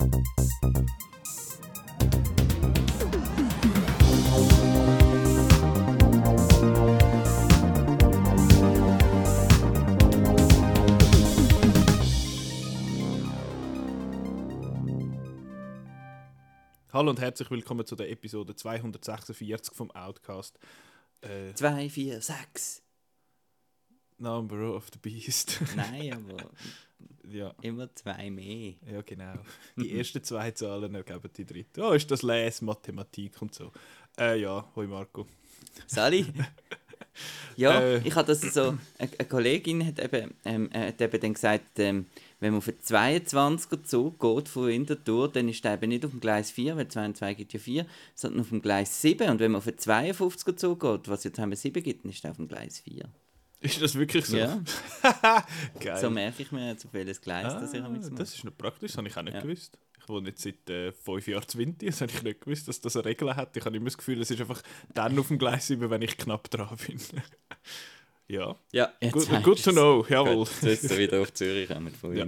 Hallo und herzlich willkommen zu der Episode 246 vom Outcast. Äh, 2, 4, 6. Number of the Beast. Nein, aber ja. immer zwei mehr. Ja, genau. Die ersten zwei Zahlen ergeben die dritte. Oh, ist das Les, Mathematik und so. Äh, ja, hoi Marco. Sali. ja, äh, ich hatte das so, eine, eine Kollegin hat eben, ähm, hat eben dann gesagt, ähm, wenn man den 22er Zug geht von Winterthur, dann ist der eben nicht auf dem Gleis 4, weil 2 und 2 gibt ja 4, sondern auf dem Gleis 7. Und wenn man den 52er Zug geht, was jetzt haben wir 7 gibt, dann ist der auf dem Gleis 4. Ist das wirklich so? Ja. Geil. So merke ich mir jetzt, auf welches Gleis ah, das ich habe. Das ist noch praktisch, das habe ich auch nicht ja. gewusst. Ich wohne jetzt seit äh, fünf Jahren zu Winter, das habe ich nicht gewusst, dass das eine Regel hat. Ich habe immer das Gefühl, es ist einfach dann auf dem Gleis 7, wenn ich knapp dran bin. Ja. Ja, jetzt good, good to know, jawohl. Jetzt du wieder auf Zürich kommen von ja.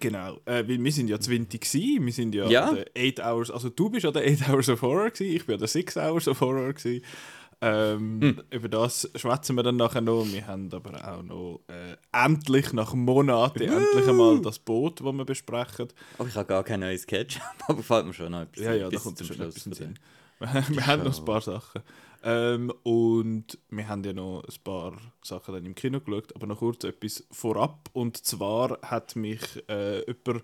Genau, äh, weil wir sind ja 20 gewesen. wir sind ja, ja. an 8 Hours, also du bist an der 8 Hours of Horror gewesen, ich bin an der 6 Hours of Horror gewesen. Ähm, hm. Über das schwätzen wir dann nachher noch. Wir haben aber auch noch äh, endlich nach Monaten endlich einmal das Boot, das wir besprechen. Oh, ich habe gar kein neues Sketch, aber fällt mir schon noch etwas Ja, ja, da kommt schon etwas Sinn. wir haben noch ein paar Sachen. Ähm, und wir haben ja noch ein paar Sachen dann im Kino geschaut, aber noch kurz etwas vorab. Und zwar hat mich äh, jemand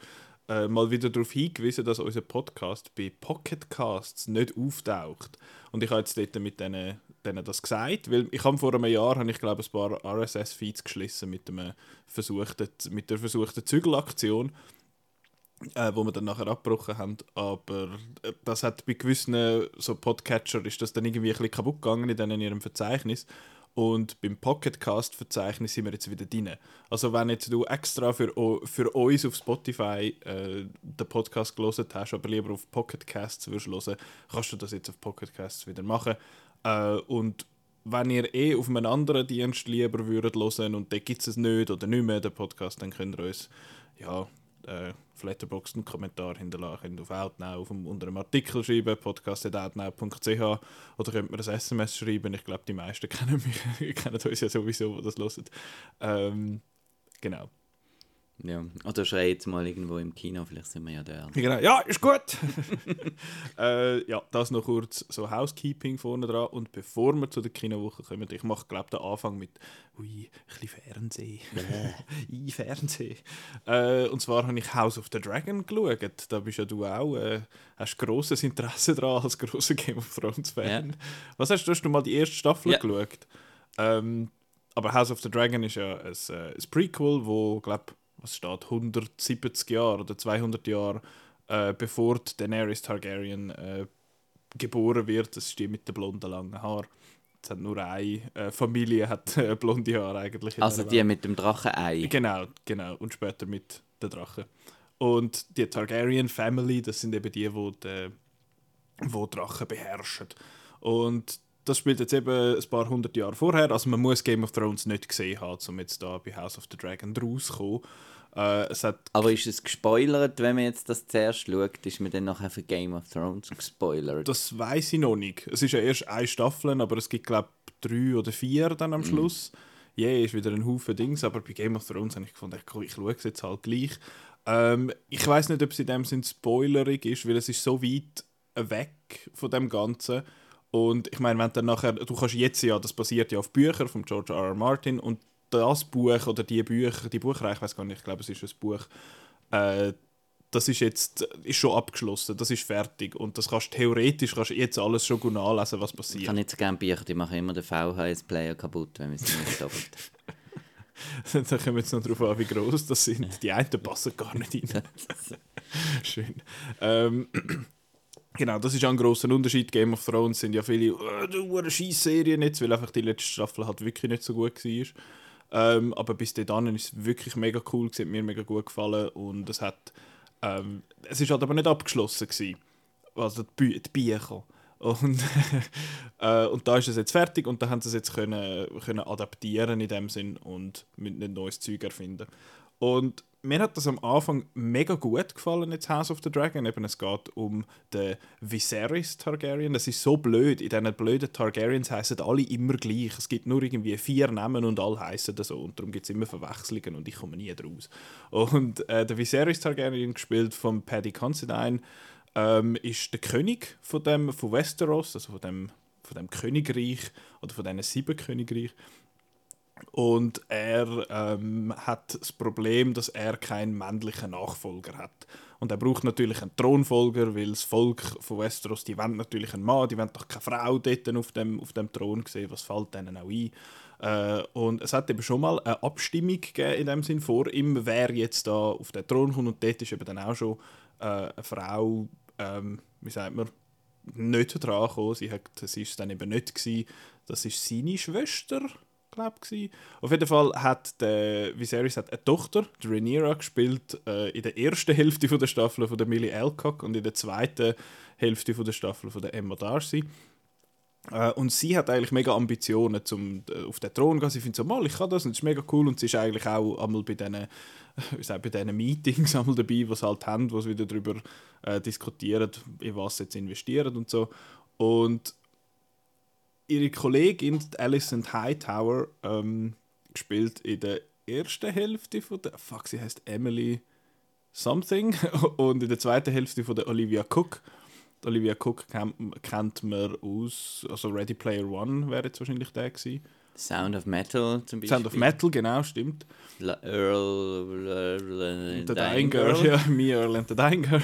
äh, mal wieder darauf hingewiesen, dass unser Podcast bei Pocketcasts nicht auftaucht. Und ich habe jetzt dort mit denen, denen das gesagt, weil ich habe vor einem Jahr, habe ich glaube ein paar RSS-Feeds geschlossen mit, dem versuchten, mit der versuchten Zügelaktion äh, wo wir dann nachher abgebrochen haben. Aber äh, das hat bei gewissen so Podcatcher ist das dann irgendwie ein bisschen kaputt gegangen in, in ihrem Verzeichnis. Und beim Pocketcast-Verzeichnis sind wir jetzt wieder drin. Also wenn jetzt du extra für, für uns auf Spotify äh, den Podcast gelesen hast, aber lieber auf Pocketcasts würdest hören, kannst du das jetzt auf Pocketcasts wieder machen. Äh, und wenn ihr eh auf einem anderen Dienst lieber würdet hören und da gibt es nicht oder nicht mehr, den Podcast, dann könnt ihr uns ja, äh, auf Letterboxd einen Kommentar hinterlassen, könnt auf Outnow auf unter einem Artikel schreiben, podcast.outnow.ch oder könnt mir ein SMS schreiben. Ich glaube, die meisten kennen mich, kennen uns ja sowieso, die das hören. Ähm, genau. Ja, oder schrei jetzt mal irgendwo im Kino, vielleicht sind wir ja da. Genau. Ja, ist gut! äh, ja, das noch kurz so Housekeeping vorne dran. Und bevor wir zu der Kinowoche kommen, ich mache glaube den Anfang mit ui, ein bisschen Fernsehen. I Fernsehen. Äh, und zwar habe ich House of the Dragon geschaut. Da bist ja du auch, äh, hast grosses Interesse daran als grosser Game of Thrones Fan. Ja. Was hast du, hast du mal die erste Staffel ja. geschaut? Ähm, aber House of the Dragon ist ja ein, äh, ein Prequel, wo, glaube was steht, 170 Jahre oder 200 Jahre äh, bevor Daenerys Targaryen äh, geboren wird. Das ist die mit den blonden langen Haaren. Es hat nur eine äh, Familie hat äh, blonde Haare eigentlich. Also die mit dem Drachenei. Genau, genau. Und später mit den Drachen. Und die Targaryen Family, das sind eben die, die, die, die Drachen beherrschen. Und das spielt jetzt eben ein paar hundert Jahre vorher. Also man muss Game of Thrones nicht gesehen haben, um jetzt da bei House of the Dragon rauszukommen. Äh, es hat Aber ist es gespoilert, wenn man jetzt das zuerst schaut? Ist man dann nachher für Game of Thrones gespoilert? Das weiß ich noch nicht. Es ist ja erst eine Staffel, aber es gibt glaube ich drei oder vier dann am mhm. Schluss. Ja, yeah, ist wieder ein Haufen Dings, aber bei Game of Thrones habe ich gefunden, ich, schaue es jetzt halt gleich. Ähm, ich weiß nicht, ob es in dem Sinn spoilerig ist, weil es ist so weit weg von dem Ganzen. Und ich meine, wenn dann nachher, du kannst jetzt ja, das basiert ja auf Büchern von George R. R. Martin und das Buch oder die Bücher, die Buchreihe, ich weiß gar nicht, ich glaube, es ist ein Buch, äh, das ist jetzt ist schon abgeschlossen, das ist fertig und das kannst theoretisch kannst jetzt alles schon gut nachlesen, was passiert. Ich kann nicht so gerne Bücher, die machen immer den VHS-Player kaputt, wenn wir sie nicht doppelt. Dann kommen wir jetzt noch darauf an, wie groß das sind. Die einen passen gar nicht rein. Schön. Ähm, Genau, das ist auch ein grosser Unterschied. Game of Thrones sind ja viele, äh, du Scheiß-Serien jetzt, weil einfach die letzte Staffel halt wirklich nicht so gut war. Ähm, aber bis dahin ist es wirklich mega cool, es hat mir mega gut gefallen und es hat, ähm, es ist halt aber nicht abgeschlossen gewesen. Also die, Bü die Bücher. Und, äh, und da ist es jetzt fertig und da haben sie es jetzt können, können adaptieren in dem Sinn und mit ein neues Zeug erfinden. Und mir hat das am Anfang mega gut gefallen, jetzt House of the Dragon. Eben, es geht um den Viserys Targaryen. Das ist so blöd. In diesen blöden Targaryens heißen alle immer gleich. Es gibt nur irgendwie vier Namen und alle heißen das so. Und darum gibt es immer Verwechslungen und ich komme nie draus. Und äh, der Viserys Targaryen, gespielt von Paddy Considine, ähm, ist der König von, dem, von Westeros, also von dem, von dem Königreich oder von diesen sieben Königreich. Und er ähm, hat das Problem, dass er keinen männlichen Nachfolger hat. Und er braucht natürlich einen Thronfolger, weil das Volk von Westeros, die wollen natürlich einen Mann, die wollen doch keine Frau dort auf dem, auf dem Thron sehen, was fällt denen auch ein. Äh, und es hat eben schon mal eine Abstimmung gegeben, in dem Sinn vor ihm, wer jetzt da auf den Thron kommt. Und dort ist eben dann auch schon äh, eine Frau, ähm, wie sagt man, nicht dran gekommen. Sie hat, das ist dann eben nicht gewesen. Das ist seine Schwester, glaube ich. Auf jeden Fall hat der Viserys hat eine Tochter, die Rhaenyra, gespielt äh, in der ersten Hälfte von der Staffel von der Millie Alcock und in der zweiten Hälfte von der Staffel von der Emma Darcy. Äh, und sie hat eigentlich mega Ambitionen, zum äh, auf den Thron zu gehen. Sie findet so, mal, ich kann das und das ist mega cool. Und sie ist eigentlich auch einmal bei diesen, bei diesen Meetings einmal dabei, sie halt haben, wo sie wieder darüber äh, diskutieren, in was sie jetzt investieren und so. Und ihre Kollegin Alison Hightower ähm, gespielt in der ersten Hälfte von der fuck sie heißt Emily something und in der zweiten Hälfte von der Olivia Cook Olivia Cook kennt, man aus also Ready Player One wäre jetzt wahrscheinlich der gewesen. Sound of Metal zum Beispiel. Sound of Metal, genau, stimmt. La Earl, Earl the Dying Girl. Girl. Ja, Me Earl and the Dying Girl.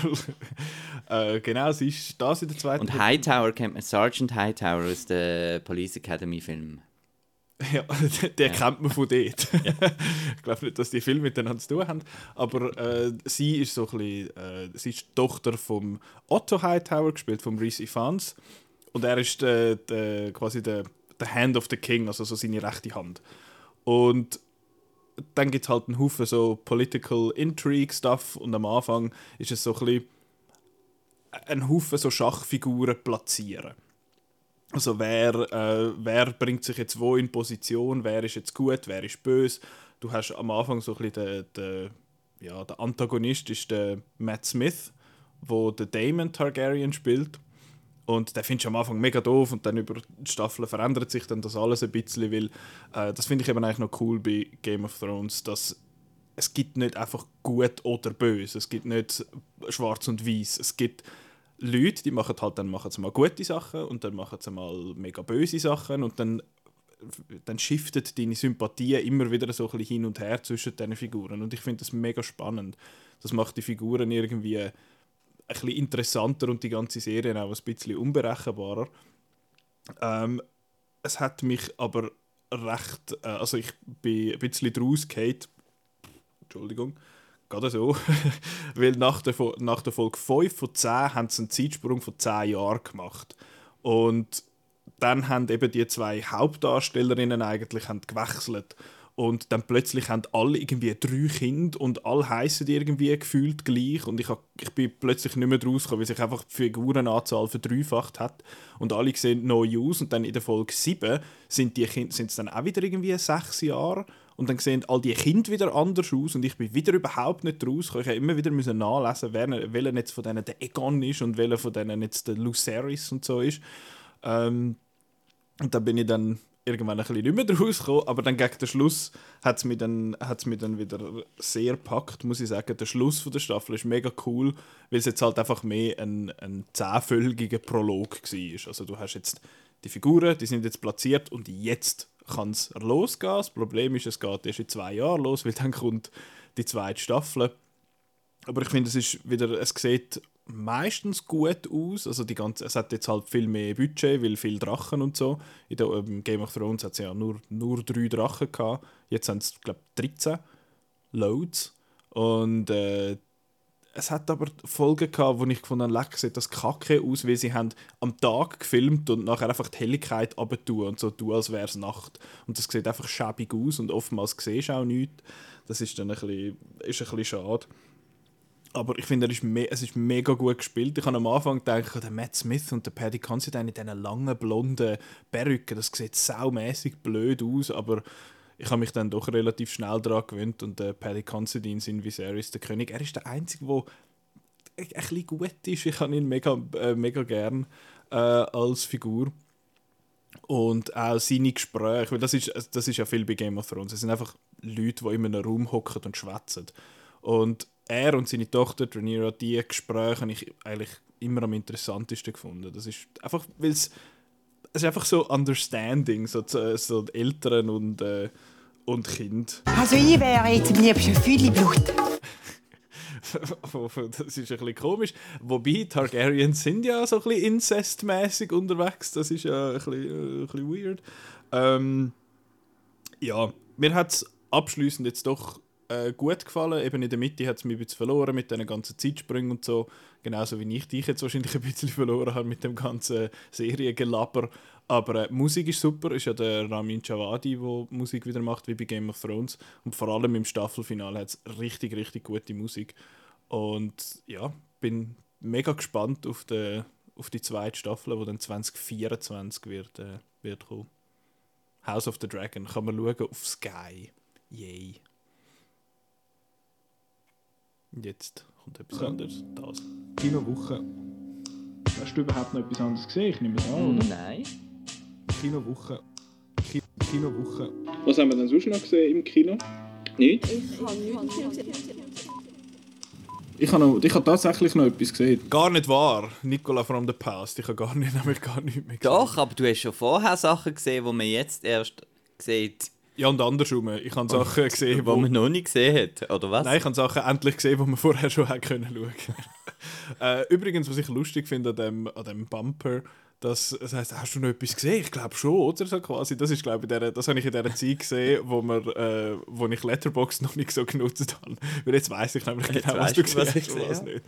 äh, genau, sie ist das in der zweiten. Und Hightower kennt man, Sergeant Hightower aus dem Police Academy Film. Ja, den ja. kennt man von dort. Ja. ich glaube nicht, dass die viel miteinander zu tun haben. Aber äh, sie ist so ein bisschen, äh, sie ist die Tochter von Otto Hightower, gespielt von Reese Ifans. Und er ist äh, der, quasi der the Hand of the King, also so seine rechte Hand. Und dann gibt es halt einen Haufen so Political Intrigue Stuff und am Anfang ist es so ein bisschen ein Haufen so Schachfiguren platzieren. Also wer, äh, wer bringt sich jetzt wo in Position, wer ist jetzt gut, wer ist böse. Du hast am Anfang so ein bisschen den, den, ja, der Antagonist ist der Matt Smith, wo der Damon Targaryen spielt. Und den findest du am Anfang mega doof und dann über die Staffeln verändert sich dann das alles ein bisschen, weil äh, das finde ich eben eigentlich noch cool bei Game of Thrones, dass es gibt nicht einfach gut oder böse, es gibt nicht schwarz und weiß, es gibt Leute, die machen halt dann machen sie mal gute Sachen und dann machen sie mal mega böse Sachen und dann dann shiftet deine Sympathie immer wieder so ein bisschen hin und her zwischen diesen Figuren. Und ich finde das mega spannend. Das macht die Figuren irgendwie ein bisschen interessanter und die ganze Serie auch ein bisschen unberechenbarer. Ähm, es hat mich aber recht, äh, also ich bin ein bisschen draus Entschuldigung, gerade so, weil nach der, nach der Folge 5 von 10 haben sie einen Zeitsprung von 10 Jahren gemacht. Und dann haben eben die zwei Hauptdarstellerinnen eigentlich haben gewechselt und dann plötzlich haben alle irgendwie drei Kinder und alle heißen irgendwie gefühlt gleich. Und ich, hab, ich bin plötzlich nicht mehr rausgekommen, weil sich einfach die Figurenanzahl verdreifacht hat. Und alle sehen neu aus. Und dann in der Folge 7 sind die Kinder sind es dann auch wieder irgendwie sechs Jahre. Und dann sehen all die Kinder wieder anders aus. Und ich bin wieder überhaupt nicht rausgekommen. Ich habe immer wieder müssen nachlesen, wer, welcher jetzt von denen der Egon ist und welcher von denen jetzt der Lucerys und so ist. Ähm, und da bin ich dann irgendwann ein bisschen nicht mehr rausgekommen, aber dann gegen den Schluss hat es mich, dann, mich dann wieder sehr gepackt, muss ich sagen. Der Schluss von der Staffel ist mega cool, weil es jetzt halt einfach mehr ein, ein zehnfolgiger Prolog war. Also du hast jetzt die Figuren, die sind jetzt platziert und jetzt kann es losgehen. Das Problem ist, es geht erst in zwei Jahren los, weil dann kommt die zweite Staffel. Aber ich finde, es ist wieder, es sieht meistens gut aus. Also die ganze, es hat jetzt halt viel mehr Budget, weil viel Drachen und so. In der ähm, Game of Thrones hat es ja nur, nur drei Drachen gehabt. Jetzt sind es, glaube ich, 13 Loads. Und äh, es hat aber Folgen gehabt, wo ich gefunden habe, leck, sieht das kacke aus, weil sie haben am Tag gefilmt und nachher einfach die Helligkeit abtun und so tun, als wäre es Nacht. Und das sieht einfach schäbig aus und oftmals siehst du auch nichts. Das ist dann ein bisschen, ist ein bisschen schade. Aber ich finde, es ist mega gut gespielt. Ich habe am Anfang gedacht, der Matt Smith und der Paddy Considine in diesen langen, blonden Perücken, das sieht saumässig blöd aus, aber ich habe mich dann doch relativ schnell daran gewöhnt und der äh, Paddy Considine, sein Viserys, der König, er ist der Einzige, der ein bisschen gut ist. Ich habe ihn mega, äh, mega gern äh, als Figur. Und auch seine Gespräche, weil das ist, das ist ja viel bei Game of Thrones. Es sind einfach Leute, die in einem Raum hocken und schwätzen. Und er und seine Tochter, Rhaenyra, die Gespräche habe ich eigentlich immer am interessantesten gefunden. Das ist einfach, weil es es ist einfach so Understanding, so, so Eltern und, äh, und Kind. Also ich wäre jetzt am liebsten Fühliblut. das ist ein bisschen komisch. Wobei Targaryens sind ja so ein bisschen incestmäßig unterwegs. Das ist ja ein bisschen, äh, ein bisschen weird. Ähm, ja, mir hat es abschließend jetzt doch äh, gut gefallen. Eben in der Mitte hat es mich ein bisschen verloren mit den ganzen Zeitsprüngen und so. Genauso wie ich dich jetzt wahrscheinlich ein bisschen verloren habe mit dem ganzen Seriengelaber. Aber äh, Musik ist super, ist ja der Ramin Javadi, der Musik wieder macht, wie bei Game of Thrones. Und vor allem im Staffelfinale hat es richtig, richtig gute Musik. Und ja, bin mega gespannt auf die, auf die zweite Staffel, die dann 2024 wird, äh, wird kommen. House of the Dragon kann man schauen auf Sky. Yay. Jetzt kommt etwas ja. anderes. Das. Kinowoche. Hast du überhaupt noch etwas anderes gesehen? Ich nehme es an, oder? Nein. Kinowoche. Ki Kinowoche. Was haben wir denn sonst noch gesehen im Kino? Nichts? Ich habe nichts gesehen. Ich habe, noch, ich habe tatsächlich noch etwas gesehen. Gar nicht wahr, Nicola from the Past. Ich habe gar nicht, nämlich gar nicht mehr gesehen. Doch, aber du hast schon vorher Sachen gesehen, die man jetzt erst sieht. Ja, und andersrum. Ich habe Sachen gesehen, die wo man noch nicht gesehen hat, oder was? Nein, ich habe Sachen endlich gesehen, die man vorher schon schauen können äh, Übrigens, was ich lustig finde an dem, an dem Bumper, das, das heißt, hast du noch etwas gesehen? Ich glaube schon, oder so quasi. Das ist, glaube ich, der, das habe ich in dieser Zeit gesehen, wo, wir, äh, wo ich Letterbox noch nicht so genutzt habe. Weil jetzt weiß ich nämlich genau, was du gesehen was hast und was nicht.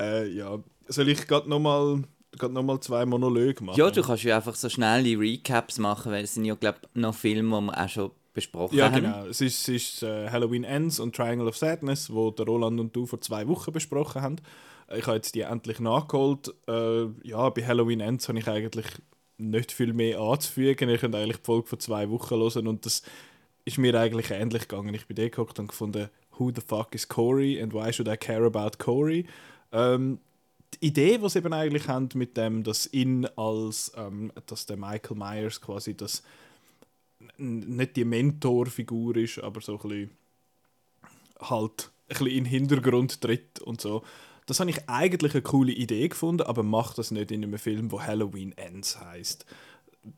Äh, ja, soll ich gerade nochmal noch mal zwei Monologe machen? Ja, du kannst ja einfach so schnelle Recaps machen, weil es sind ja, glaube ich, noch Filme, die wir auch schon besprochen ja, haben. Ja, genau. Es ist, es ist äh, Halloween Ends und Triangle of Sadness, wo der Roland und du vor zwei Wochen besprochen haben. Ich habe jetzt die endlich nachgeholt. Äh, ja, bei Halloween Ends habe ich eigentlich nicht viel mehr anzufügen. Ich könnte eigentlich die Folge von zwei Wochen hören und das ist mir eigentlich ähnlich gegangen. Ich bin da geguckt und gefunden, who the fuck is Corey and why should I care about Corey? Ähm, die Idee, sie eben eigentlich haben mit dem, dass ihn als, ähm, dass der Michael Myers quasi das nicht die Mentorfigur ist, aber so ein bisschen halt ein bisschen in den Hintergrund tritt und so. Das habe ich eigentlich eine coole Idee gefunden, aber macht das nicht in einem Film, wo Halloween Ends heißt.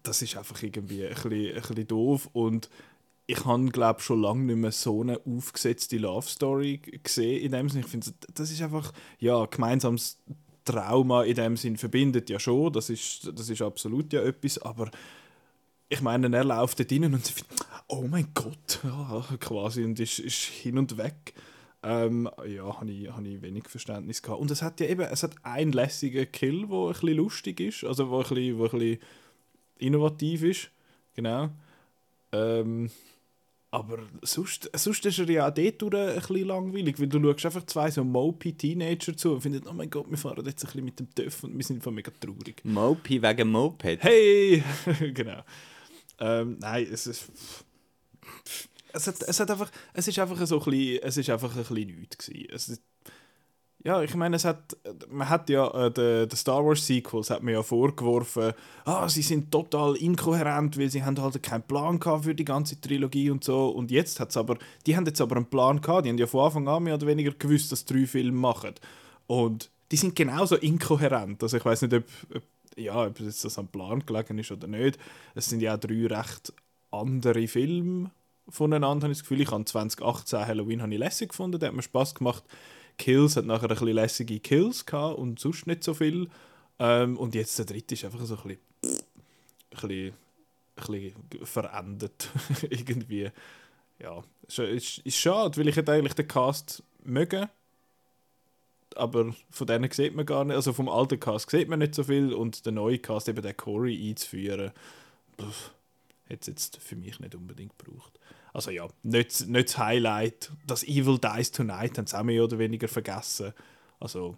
Das ist einfach irgendwie ein bisschen, ein bisschen doof und ich habe glaube schon lange nicht mehr so eine aufgesetzte Love Story gesehen in dem Sinne. Ich finde, das ist einfach ja gemeinsames Trauma in dem Sinn verbindet ja schon. Das ist, das ist absolut ja etwas, aber ich meine, er läuft dort rein und findet, oh mein Gott, ja, quasi und ist, ist hin und weg. Ähm, ja, habe ich, hab ich wenig Verständnis gehabt. Und es hat ja eben, es hat einen lässigen Kill, der ein bisschen lustig ist, also wo ein bisschen, ein bisschen innovativ ist, genau. Ähm, aber sonst, sonst ist er ja auch dort ein bisschen langweilig, weil du schaust einfach zwei so Mopey-Teenager zu und findest, oh mein Gott, wir fahren jetzt ein bisschen mit dem TÜV und wir sind von mega traurig. Mopey wegen Moped? Hey! genau. Ähm, nein, es ist es, hat, es, hat einfach, es ist einfach so ein bisschen, es ist einfach ein bisschen nichts gewesen. Ja, ich meine, es hat, man hat ja äh, die Star Wars Sequels hat man ja vorgeworfen, ah, sie sind total inkohärent, weil sie haben halt keinen Plan gehabt für die ganze Trilogie und so. Und jetzt hat's aber, die haben jetzt aber einen Plan gehabt, die haben ja von Anfang an mehr oder weniger gewusst, dass drei Filme machen. Und die sind genauso inkohärent. Also ich weiß nicht, ob, ob ja, ob das am Plan gelegen ist oder nicht. Es sind ja auch drei recht andere Filme voneinander, habe ich das Gefühl. Ich habe 2018 Halloween habe ich lässig gefunden, der hat mir Spaß gemacht. Kills hat nachher ein bisschen lässige Kills gehabt und sonst nicht so viel. Ähm, und jetzt der dritte ist einfach so ein bisschen, ein bisschen, ein bisschen verändert. Irgendwie. Ja, ist, ist, ist schade, weil ich hätte eigentlich den Cast mögen. Aber von denen sieht man gar nicht, also vom alten Cast sieht man nicht so viel und der neue Cast, eben den Corey einzuführen, hätte es jetzt für mich nicht unbedingt gebraucht. Also ja, nicht, nicht das Highlight. Das Evil Dies Tonight haben sie auch mehr oder weniger vergessen. Also,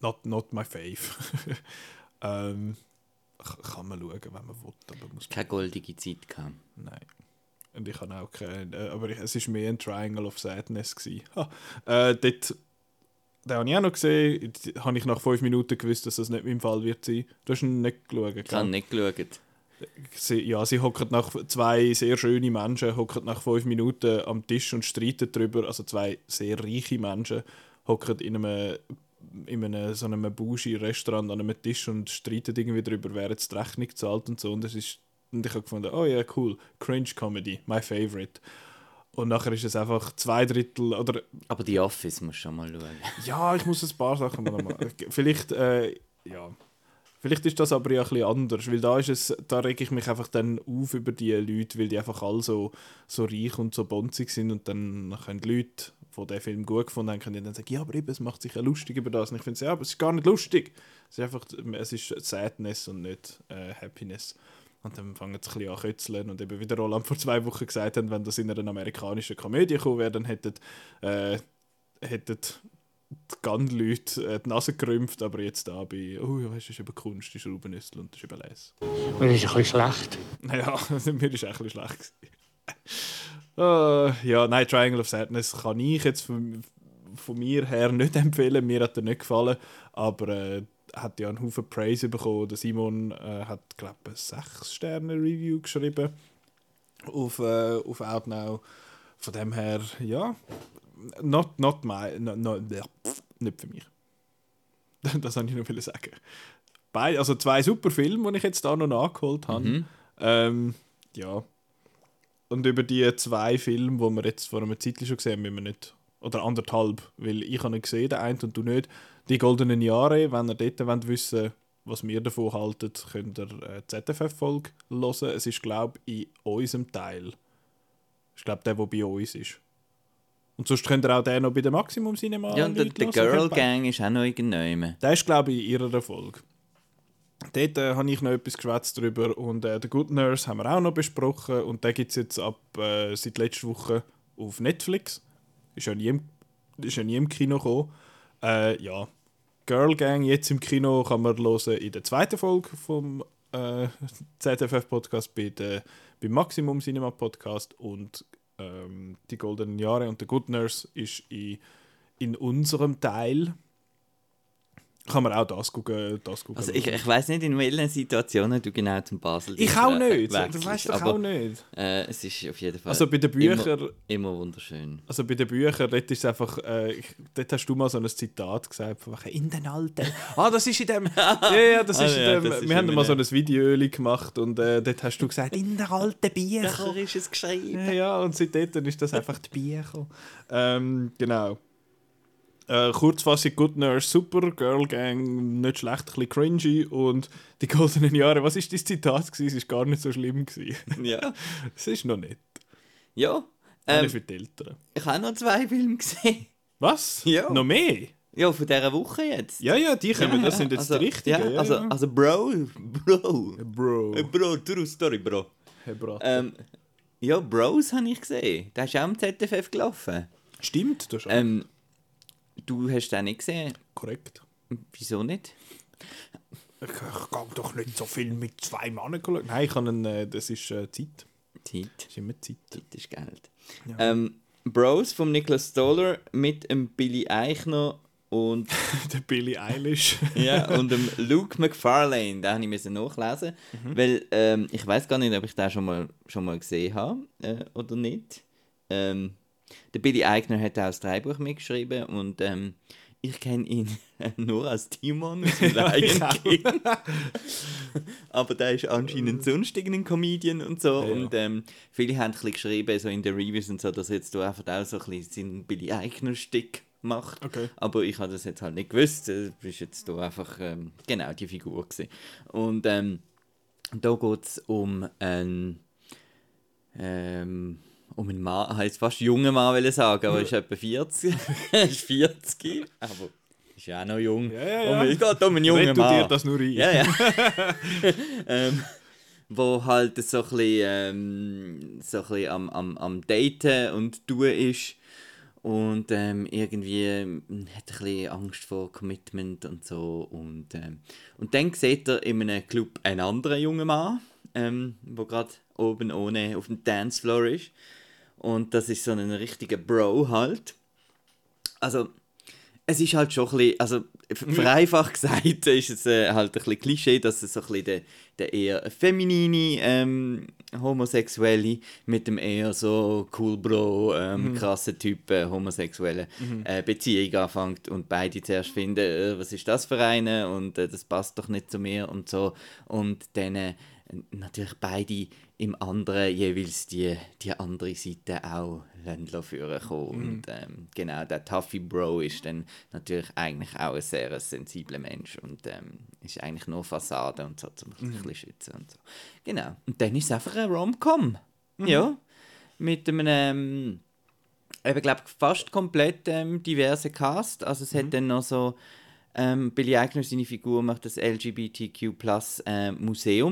not, not my fave. ähm, kann man schauen, wenn man will. Aber muss Keine goldige Zeit gehabt. Nein. Und ich habe auch keine, äh, aber ich, es war mehr ein Triangle of Sadness. Ha, äh, dort, den habe ich auch noch gesehen, habe ich nach fünf Minuten gewusst, dass das nicht mein Fall wird sein. Du hast ihn nicht geschaut, Ich habe nicht geschaut. Sie, ja, sie hocken nach zwei sehr schöne Menschen hocken nach fünf Minuten am Tisch und streiten darüber. Also zwei sehr reiche Menschen hocken in einem in einem so einem Bougie-Restaurant an einem Tisch und streiten irgendwie darüber, wer jetzt die Rechnung zahlt und so. Und, das ist, und ich habe gefunden, oh ja, cool, Cringe-Comedy, my favorite. Und nachher ist es einfach zwei Drittel oder... Aber die Office musst du schon mal schauen. Ja, ich muss ein paar Sachen mal... Vielleicht, äh, ja... Vielleicht ist das aber ja ein bisschen anders, weil da ist es, da rege ich mich einfach dann auf über die Leute, weil die einfach alle so, so reich und so bonzig sind und dann können die Leute, die den Film gut gefunden haben, können dann sagen, ja, aber eben, es macht sich ja lustig über das. Und ich finde, ja, aber es ist gar nicht lustig. Es ist einfach, es ist Sadness und nicht äh, Happiness. Und dann fangen sie ein bisschen an zu kötzeln. Und eben wie der Roland vor zwei Wochen gesagt hat, wenn das in einer amerikanischen Komödie gekommen wäre, dann hätten, äh, hätten die Gun-Leute äh, die Nase gerümpft, aber jetzt da bei, oh, ja, weißt, das ist über Kunst, die Schraubenüssel und das ist über Les. Mir ist ein bisschen schlecht. Naja, mir ist auch ein bisschen schlecht. uh, ja, nein, Triangle of Sadness kann ich jetzt von, von mir her nicht empfehlen. Mir hat er nicht gefallen, aber äh, hat ja einen Haufen Praise bekommen. Der Simon äh, hat, glaube ich, ein 6-Sterne-Review geschrieben auf, äh, auf Outnow. Von dem her, ja, not, not my, no, no, nicht für mich. das wollte ich noch sagen. Beide, also zwei super Filme, die ich jetzt da noch nachgeholt habe. Mhm. Ähm, ja. Und über die zwei Filme, die wir jetzt vor einer Zeit schon gesehen haben, müssen wir nicht, oder anderthalb, weil ich habe ihn gesehen, der eine und du nicht, die goldenen Jahre, wenn ihr dort wollt wissen was wir davon halten, könnt ihr äh, die ZFF-Folge hören. Es ist, glaube ich, in unserem Teil. Ich glaube, der, der bei uns ist. Und sonst könnt ihr auch den noch bei der Maximum Cinema Ja, und der, der Girl Gang ist auch noch irgendwann. Der ist, glaube ich, in ihrer Folge. Dort äh, habe ich noch etwas geschwätzt darüber und äh, The Good Nurse haben wir auch noch besprochen und den gibt es jetzt ab äh, seit letzter Woche auf Netflix. Ist ja nie im, ist ja nie im Kino gekommen. Äh, ja, Girl Gang jetzt im Kino kann man hören in der zweiten Folge vom äh, ZFF Podcast bei der, beim Maximum Cinema Podcast und ähm, die goldenen Jahre und der Good Nurse ist in, in unserem Teil kann man auch das gucken. Das gucken also ich, ich weiß nicht, in welchen Situationen du genau zum Basel Ich auch nicht. Du weißt doch auch nicht. Äh, es ist auf jeden Fall also bei den Büchern, immer, immer wunderschön. Also bei den Büchern, dort ist einfach, äh, dort hast du mal so ein Zitat gesagt, von in den alten... ah, das ist in dem... ja, ja, das ist ah, ja, in dem... Wir haben mal so ein Video gemacht und äh, dort hast du gesagt, in den alten Büchern. Ist es geschrieben. Ja, ja, und seitdem ist das einfach die Bücher. Ähm, genau. Äh, Kurzfassung Good Nurse super, Girl Gang nicht schlecht, ein bisschen cringy und die goldenen Jahre, was ist das Zitat gewesen? Es war gar nicht so schlimm gewesen. Ja. Es ist noch nicht. Ja. Ähm, für die Eltern. Ich habe noch zwei Filme gesehen. Was? Ja. Noch mehr? Ja, von dieser Woche jetzt. Ja, ja, die kommen, das sind jetzt also, die richtigen. Ja, ja, also, ja. also Bro, Bro. Bro. Bro, true story, Bro. Hey, Bro. Ähm, ja, Bros habe ich gesehen. Der ist auch im ZFF gelaufen. Stimmt, du schon. Ähm, Du hast den nicht gesehen? Korrekt. Wieso nicht? Ich, ich gehe doch nicht so viel mit zwei Männern schauen. Nein, ich kann einen, äh, das ist äh, Zeit. Zeit. Das ist immer Zeit. Zeit ist Geld. Ja. Ähm, Bros von Nicholas Stoller mit dem Billy Eichner und der Billy Eilish. ja, und dem Luke McFarlane, den habe ich nachlesen, mhm. weil ähm, ich weiß gar nicht, ob ich den schon mal, schon mal gesehen habe äh, oder nicht. Ähm, der Billy Eigner hat auch das Drehbuch mitgeschrieben und ähm, ich kenne ihn nur als Timon aus dem Lion King. Aber der ist anscheinend sonst irgendein Comedian und so. Ja, und ähm, viele haben ein geschrieben, so in den Reviews und so, dass jetzt du einfach auch so ein bisschen sein Billy Eigner-Stick macht. Okay. Aber ich habe das jetzt halt nicht gewusst. Das ist jetzt da einfach ähm, genau die Figur gewesen. Und ähm, da geht es um ein ähm, um einen Mann, ich jetzt fast jungen Mann will sagen, aber er ist etwa 40. er ist 40, aber ist ja auch noch jung. Ja, ja, ja. es geht um einen jungen Red Mann. das nur ein. Ja, ja. ähm, wo halt so ein bisschen, ähm, so ein bisschen am, am, am Daten und tun ist. und ähm, irgendwie ähm, hat ein bisschen Angst vor Commitment und so und, ähm, und dann sieht er in einem Club einen anderen jungen Mann, ähm, wo gerade oben ohne auf dem Dancefloor ist und das ist so ein richtiger Bro halt. Also es ist halt schon ein bisschen, also vereinfacht gesagt ist es äh, halt ein bisschen Klischee, dass es so ein bisschen der, der eher feminine ähm, Homosexuelle mit dem eher so cool Bro, ähm, mhm. krasse Typen homosexuelle mhm. äh, Beziehung anfängt und beide zuerst finden, äh, was ist das für eine und äh, das passt doch nicht zu mir und so und dann äh, natürlich beide im anderen jeweils die, die andere Seite auch führen kommen. Mhm. Und ähm, genau, der Tuffy Bro ist dann natürlich eigentlich auch ein sehr sensibler Mensch und ähm, ist eigentlich nur Fassade und so, um sich mhm. ein bisschen schützen und so. Genau. Und dann ist es einfach ein Rom-Com. Mhm. Ja. Mit einem, ähm, ich glaube fast komplett ähm, diverse Cast. Also es hat mhm. dann noch so ähm, Billy Eichner, seine Figur, macht das LGBTQ äh,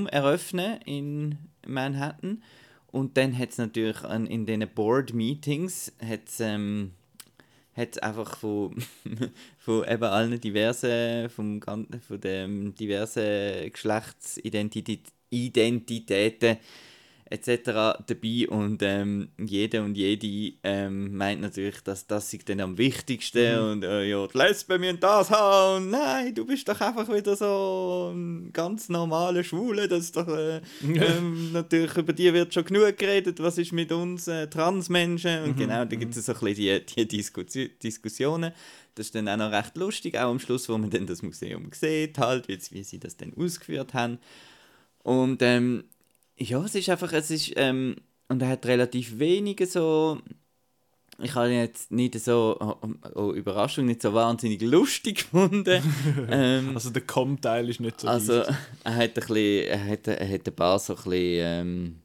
eröffnen in Manhattan. Und dann hat es natürlich an, in diesen Board-Meetings ähm, einfach von, von eben allen diversen, vom, von den diversen Geschlechtsidentitäten etc. dabei und ähm, jeder und jede ähm, meint natürlich, dass das sich dann am wichtigsten mhm. und äh, ja, die Lesben müssen das haben und nein, du bist doch einfach wieder so ein ganz normaler Schwule, das ist doch äh, ähm, natürlich über die wird schon genug geredet, was ist mit uns äh, Transmenschen und mhm. genau, da gibt es so ein bisschen die, die Diskus Diskussionen. Das ist dann auch noch recht lustig, auch am Schluss, wo man dann das Museum sieht, halt, wie, wie sie das dann ausgeführt haben. Und ähm, ja, es ist einfach, es ist, ähm, und er hat relativ wenige so, ich habe ihn jetzt nicht so, oh, oh, Überraschung, nicht so wahnsinnig lustig gefunden. ähm, also der Com-Teil ist nicht so Also riesig. er hat ein bisschen, er hat, er hat ein paar so ein bisschen, ähm,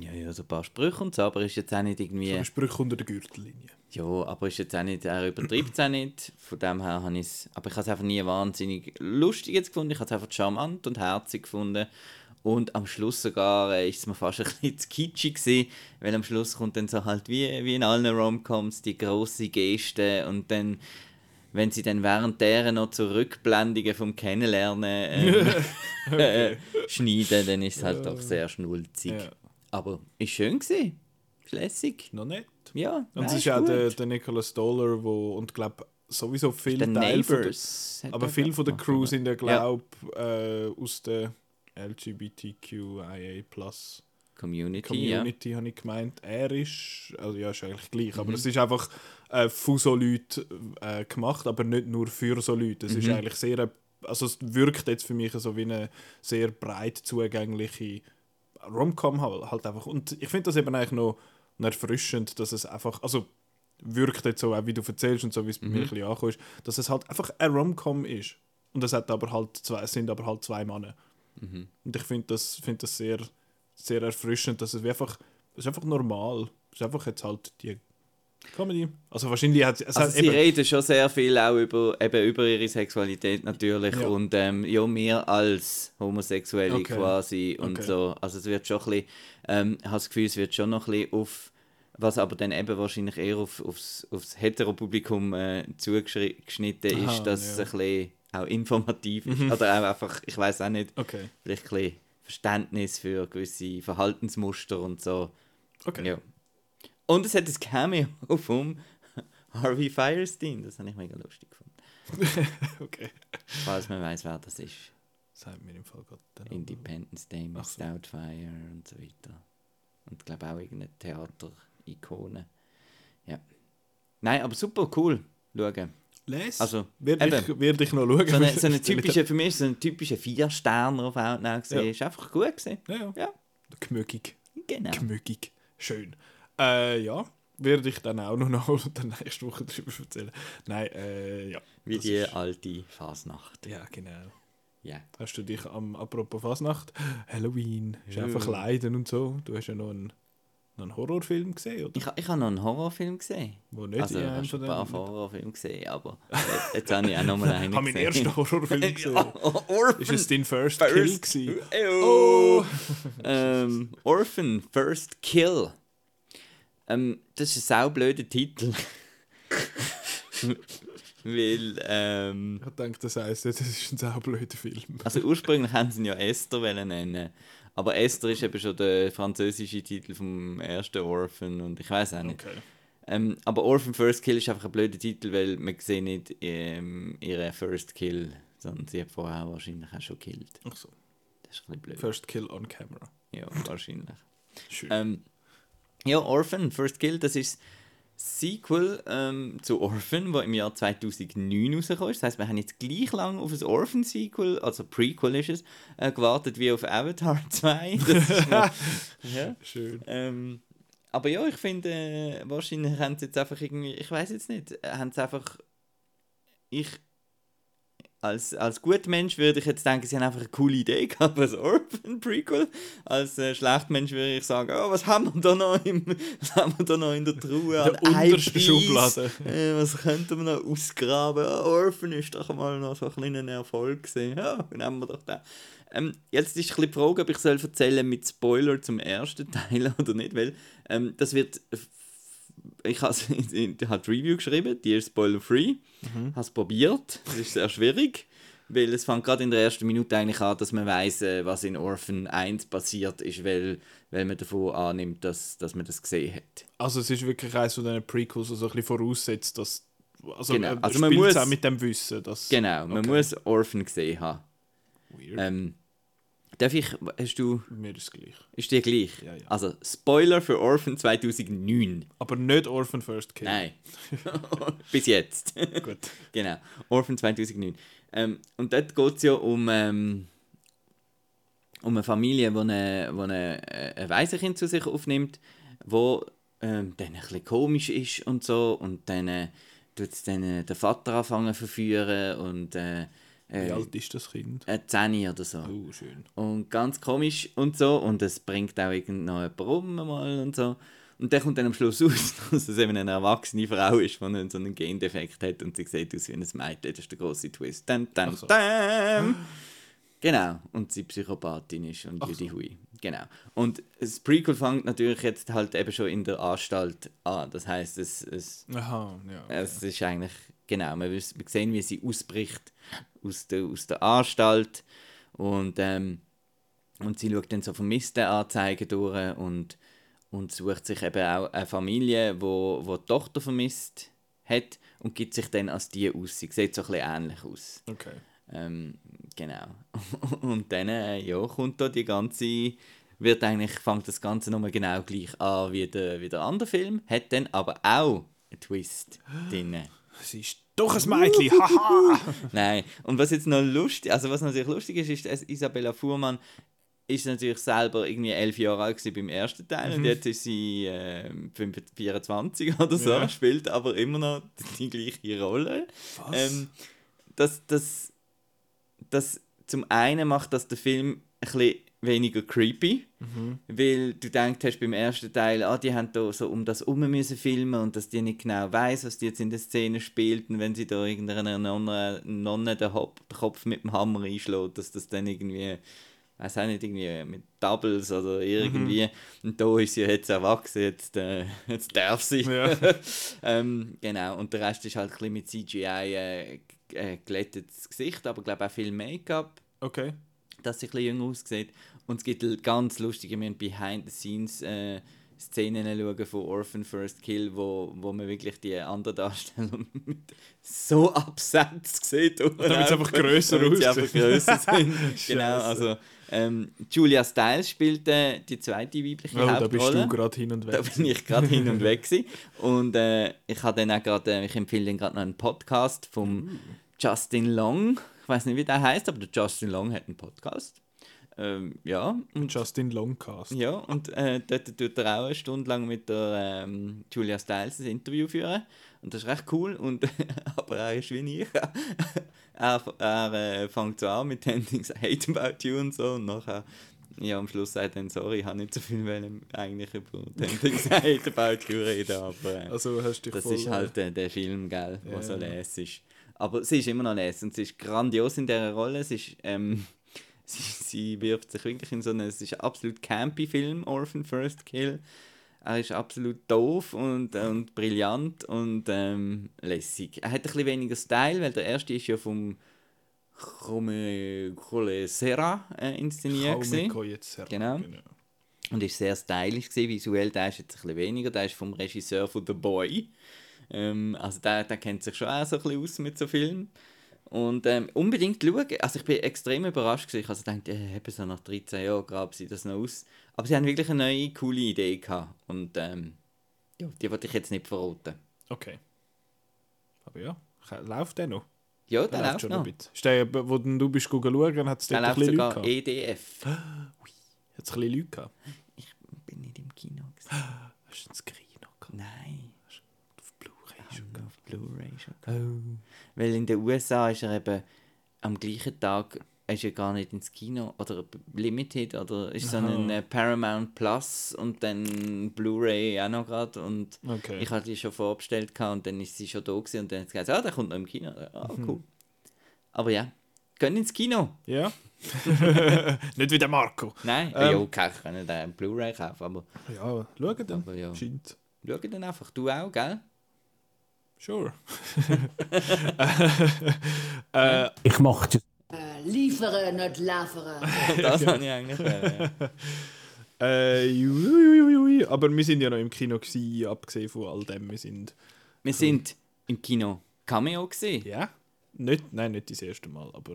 ja, ja, so ein paar Sprüche und so, aber ist jetzt auch nicht irgendwie... So Sprüche unter der Gürtellinie. Ja, aber ist jetzt auch nicht, er übertreibt es auch nicht, von dem her habe ich es, aber ich habe es einfach nie wahnsinnig lustig jetzt gefunden, ich habe es einfach charmant und herzig gefunden und am Schluss sogar äh, ist es mir fast ein bisschen zu kitschig gewesen, weil am Schluss kommt dann so halt wie, wie in allen Romcoms die große Geste und dann wenn sie dann während deren noch Zurückblendungen vom Kennenlernen äh, okay. schneiden, dann ist es halt doch sehr schnulzig. Ja. Aber ist schön gewesen. Ist lässig. Noch nicht. Ja. Und es ist auch der, der Nicholas Dollar, wo und glaube sowieso viel Teil von der, aber viel von der Crew sind ja glaube ja. äh, aus der LGBTQIA Community, Community ja. habe ich gemeint. Er ist, also ja, ist eigentlich gleich, mhm. aber es ist einfach äh, von so Leuten äh, gemacht, aber nicht nur für so Leute. Es mhm. ist eigentlich sehr, also es wirkt jetzt für mich so wie eine sehr breit zugängliche Romcom halt, halt einfach. Und ich finde das eben eigentlich noch, erfrischend, dass es einfach, also wirkt jetzt so, auch wie du erzählst und so, wie es bei mhm. mir ein bisschen ankommt, dass es halt einfach ein Romcom ist. Und es hat aber halt zwei, es sind aber halt zwei Männer. Mhm. Und ich finde das, find das sehr, sehr erfrischend, dass es einfach, es ist einfach normal. Es ist einfach jetzt halt die Comedy. Also wahrscheinlich hat es... Also sie eben, reden schon sehr viel auch über, eben über ihre Sexualität natürlich ja. und ähm, ja, mehr als Homosexuelle okay. quasi und okay. so. Also es wird schon ein bisschen, ähm, ich habe das Gefühl, es wird schon noch ein bisschen auf was aber dann eben wahrscheinlich eher auf, aufs, aufs Heteropublikum äh, zugeschnitten ist, dass ja. es ein bisschen auch informativ ist. Mhm. Oder auch einfach, ich weiß auch nicht, okay. vielleicht ein bisschen Verständnis für gewisse Verhaltensmuster und so. Okay. Ja. Und es hat ein Cameo vom Harvey Firestein, das habe ich mega lustig gefunden. okay. Falls man weiß, wer das ist. Sagt mir im Fall gerade Independence Day mit so. Stoutfire und so weiter. Und ich glaube auch irgendeine Theater-Ikone. Ja. Nein, aber super cool. Schauen. Les? Also, werde ich, werd ich noch schauen. So eine, so eine typische, für mich ist so ein typischer Vier-Sterner auf Outnow. Ja. Ist einfach gut gesehen. Ja, ja. ja. Genau. Gemückig. Schön. Äh, ja, werde ich dann auch noch, noch dann nächste Woche darüber erzählen. Nein, äh, ja. Wie die ist... alte Fasnacht. Ja, genau. Ja. Hast du dich am, apropos Fasnacht, Halloween, ist ja. einfach Leiden und so. Du hast ja noch einen noch einen Horrorfilm gesehen, oder? Ich, ich habe noch einen Horrorfilm gesehen. Wo nicht also, ich habe schon ein paar Horrorfilme gesehen, aber jetzt habe ich auch noch mal einen gesehen. Ich habe meinen ersten Horrorfilm gesehen. Orphan. Ist es dein First, first Kill? Oh. ähm, Orphan, First Kill. Ähm, das ist ein saublöder Titel. Weil, ähm, Ich denke, das heisst, das ist ein sehr blöder Film. Also ursprünglich haben sie ihn ja Esther nennen. Aber Esther ist eben schon der französische Titel vom ersten Orphan und ich weiß auch nicht. Okay. Ähm, aber Orphan First Kill ist einfach ein blöder Titel, weil man sieht nicht ähm, ihren First Kill, sondern sie hat vorher wahrscheinlich auch schon gekillt. Ach so. Das ist ein bisschen blöd. First Kill on Camera. Ja, wahrscheinlich. Schön. Ähm, ja, Orphan First Kill, das ist Sequel ähm, zu Orphan, das im Jahr 2009 rausgekommen ist. Das heisst, wir haben jetzt gleich lang auf ein Orphan-Sequel, also Prequel ist es, äh, gewartet wie auf Avatar 2. Das ist noch, ja. Schön. Ähm, aber ja, ich finde, äh, wahrscheinlich haben sie jetzt einfach irgendwie, ich weiß jetzt nicht, äh, haben sie einfach, ich, als, als guter Mensch würde ich jetzt denken, sie haben einfach eine coole Idee gehabt, was Orphan Prequel. Als äh, schlechter Mensch würde ich sagen, oh, was haben wir da noch, im, was haben wir da noch in der Truhe Der an unterste IPs? Schublade. Äh, was könnten wir noch ausgraben? Oh, Orphan ist doch mal noch so ein kleiner Erfolg gewesen. Ja, nehmen wir doch den. Ähm, jetzt ist ein bisschen die Frage, ob ich soll erzählen mit Spoiler zum ersten Teil oder nicht, weil ähm, das wird... Ich habe halt Review geschrieben, die ist spoiler-free. Mhm. Habe es probiert, das ist sehr schwierig, weil es fängt gerade in der ersten Minute eigentlich an, dass man weiß, äh, was in Orphan 1 passiert ist, weil, weil man davon annimmt, dass, dass man das gesehen hat. Also es ist wirklich eines von diesen Prequels, das so ein bisschen voraussetzt, dass... Also, Genau, äh, also man muss- auch mit dem Wissen, dass... Genau, man Okay. muss Orphan gesehen haben. Weird. Ähm, darf ich, hast du, Mir ist es gleich. ist dir gleich? Ja, ja. Also, Spoiler für Orphan 2009. Aber nicht Orphan First Kill. Nein. Bis jetzt. Gut. genau. Orphan 2009. Ähm, und dort geht es ja um, ähm, um eine Familie, die eine, wo eine, äh, ein Waisenkind zu sich aufnimmt, wo ähm, dann ein bisschen komisch ist und so. Und dann äh, tut es dann äh, den Vater anfangen zu verführen und äh, Wie äh, alt ist das Kind? eine 10 oder so. Oh, schön. Und ganz komisch und so. Und es bringt auch irgend noch jemand rum mal und so. Und dann kommt dann am Schluss raus, dass es eben eine erwachsene Frau ist, die einen, so einen Gendefekt hat und sie sieht aus wie ein Mädchen. Das ist der große Twist. Dann, dann, so. dann. Genau. Und sie Psychopathin ist und Judy so. Hui. Genau. Und das Prequel fängt natürlich jetzt halt eben schon in der Anstalt an. Das heißt, es, es Aha, ja. es ist eigentlich, genau, wir, wissen- wir sehen, wie sie ausbricht aus der, aus der Anstalt und, ähm, und sie schaut dann so Vermisstenanzeigen durch und, und sucht sich eben auch eine Familie, wo, wo die Tochter vermisst hat und gibt sich dann als die aus. Sie sieht so ein bisschen ähnlich aus. Okay. Ähm, genau. Und dann äh, ja, kommt da die ganze, wird eigentlich, fängt das Ganze nochmal genau gleich an wie der, wie der andere Film, hat dann aber auch einen Twist drin. Sie ist doch ein Mädchen, haha! Nein, und was jetzt noch lustig, also was natürlich lustig ist, ist, dass Isabella Fuhrmann ist natürlich selber irgendwie elf Jahre alt beim ersten Teil und jetzt ist sie äh, 25 24 oder so, Ja. spielt aber immer noch die gleiche Rolle. Was? Ähm, das, das, das zum einen macht das den Film ein bisschen weniger creepy, weil du denkst hast beim ersten Teil, ah, die haben da so um das herum müssen filmen und dass die nicht genau weiß, was die jetzt in der Szene spielt und wenn sie da irgendeiner Nonne, Nonne den, Hop, den Kopf mit dem Hammer einschlägt, dass das dann irgendwie weiß auch nicht, irgendwie mit Doubles oder irgendwie. Und da ist sie jetzt erwachsen, jetzt, äh, jetzt darf sie. Ja. ähm, genau, und der Rest ist halt ein bisschen mit CGI äh, äh, glättetes Gesicht, aber ich glaube auch viel Make-up, Okay. dass sie ein bisschen jünger aussieht. Und es gibt ganz lustige wir haben Behind-the-Scenes äh, schauen von Orphan First Kill, wo, wo man wirklich die anderen Darsteller mit so absetzt sieht. Damit sie einfach grösser aussehen. einfach grösser sind. genau, also ähm, Julia Stiles spielt äh, die zweite weibliche Oh, da bist Hauptrolle. du gerade hin und weg. Da bin ich gerade hin und weg gewesen. Und äh, ich habe dann auch gerade, äh, ich empfehle dann gerade noch einen Podcast vom Justin Long. Ich weiß nicht, wie der heißt, aber der Justin Long hat einen Podcast. Ähm, ja, und, Justin Longcast. ja, und äh, dort tut er auch eine Stunde lang mit der ähm, Julia Stiles ein Interview führen. Und das ist recht cool. Und, aber er ist wie ich. er er äh, fängt so an mit den Dings Hate About You und so. Und nachher, ja, am Schluss sagt er dann, sorry, ich habe nicht so viel wollen, eigentlich über den Dings Hate About You reden. Aber äh, Also hast du dich das voll, ist halt äh, der Film, gell, der Ja. so les ist. Aber sie ist immer noch les und sie ist grandios in dieser Rolle. Es ist, ähm, sie, sie wirft sich wirklich in so einen, es ist ein absolut campy Film, Orphan First Kill. Er ist absolut doof und, und brillant und ähm, lässig. Er hat ein bisschen weniger Style, weil der erste ist ja vom Come Serra äh, inszeniert. Serra, genau. genau. Und ist sehr stylisch gewesen. Visuell, der ist jetzt ein bisschen weniger. Der ist vom Regisseur von The Boy. Ähm, also der, der kennt sich schon auch so ein bisschen aus mit so Filmen. Und ähm, unbedingt schauen. Also ich bin extrem überrascht gewesen. Ich also dachte, äh, eben so nach 13 Jahren graben sie das noch aus. Aber sie haben wirklich eine neue, coole Idee gehabt. Und ähm, ja, die wollte ich jetzt nicht verraten. Okay. Aber ja, läuft der noch? Ja, der, der läuft schon noch. Ein Ist der, wo du bist schauen, hat es dort ein bisschen sogar Leute EDF. Ui, hat es ein bisschen Leute gehabt? Ich bin nicht im Kino. Hast du ins Kino gehabt? Nein. Auf Blu-ray schon Auf Blu-ray schon oh. Weil in den USA ist er eben am gleichen Tag ist ja gar nicht ins Kino oder Limited oder ist so ein äh, Paramount Plus und dann Blu-ray auch noch gerade und okay. ich hatte die schon vorbestellt und dann ist sie schon da gewesen, und dann hat sie gesagt, ah, der kommt noch im Kino. Ah, mhm. cool. Mhm. Aber ja, gehen ins Kino. Ja. nicht wie der Marco. Nein, ähm, ja, okay, ich kann nicht einen Blu-ray kaufen, aber... Ja, schau dann, aber ja. scheint. Schau dann einfach, du auch, gell? Sure. äh, ich mach das liefere, nicht liefere. das habe ich eigentlich ja. äh, jui, jui, Aber wir sind ja noch im Kino, gewesen, abgesehen von all dem. Wir sind, wir sind im Kino Cameo gesehen. Ja. Nicht, nein, nicht das erste Mal, aber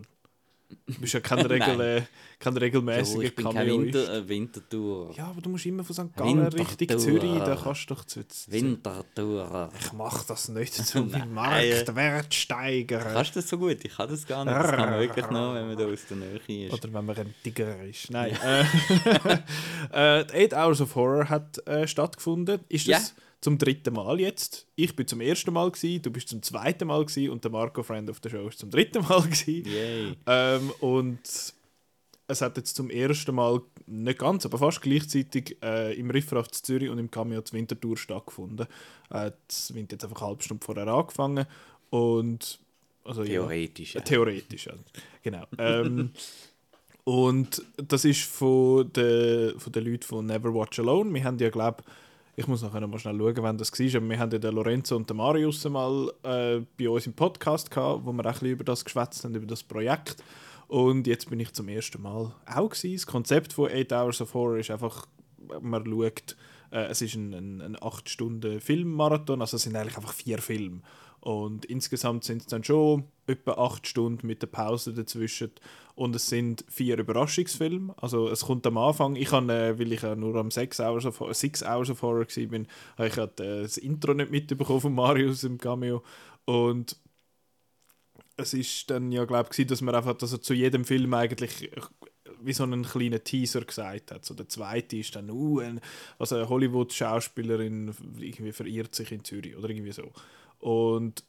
Du bist ja kein, Regel, äh, kein regelmäßiger ich bin Cameo. Winter, äh, Wintertour. Ja, aber du musst immer von St. Gallen Richtung Zürich, da kannst du doch zu, zu Wintertour. Ich mach das nicht zu meinem Marktwert steigern. Kannst du das so gut? Ich kann das gar nicht. Das kann man wirklich noch, wenn man da aus der Nähe ist. Oder wenn man ein Tiger ist. Nein. äh, äh, Eight Hours of Horror hat äh, stattgefunden. Ist das... Yeah zum dritten Mal jetzt. Ich bin zum ersten Mal gewesen, du bist zum zweiten Mal gewesen und der Marco Friend of the Show ist zum dritten Mal gewesen. Yay. Ähm, und es hat jetzt zum ersten Mal nicht ganz, aber fast gleichzeitig äh, im Riffraff zu Zürich und im Cameo zur Wintertour stattgefunden. Äh, das wird jetzt einfach eine halbe Stunde vorher angefangen und also, theoretisch. Ja, ja. Theoretisch, ja. genau. ähm, und das ist von den, von den Leuten von Never Watch Alone. Wir haben ja, glaube ich, ich muss nachher mal schnell schauen, wann das war. Wir haben ja den Lorenzo und den Marius mal äh, bei uns im Podcast gehabt, wo wir auch über das geschwätzt haben, über das Projekt. Und jetzt bin ich zum ersten Mal auch gewesen. Das Konzept von 8 Hours of Horror ist einfach, man schaut, äh, es ist ein, ein, ein 8 Stunden Filmmarathon, also es sind eigentlich einfach vier Filme. Und insgesamt sind es dann schon etwa acht Stunden mit der Pause dazwischen. Und es sind vier Überraschungsfilme. Also es kommt am Anfang, ich habe, äh, weil ich ja nur am Six Hours of, Six Hours of Horror war, habe ich äh, das Intro nicht mitbekommen von Marius im Cameo. Und es ist dann ja, glaube ich, dass man einfach dass er zu jedem Film eigentlich wie so einen kleinen Teaser gesagt hat. So der zweite ist dann, uh, ein, also eine Hollywood-Schauspielerin irgendwie verirrt sich in Zürich oder irgendwie so. Und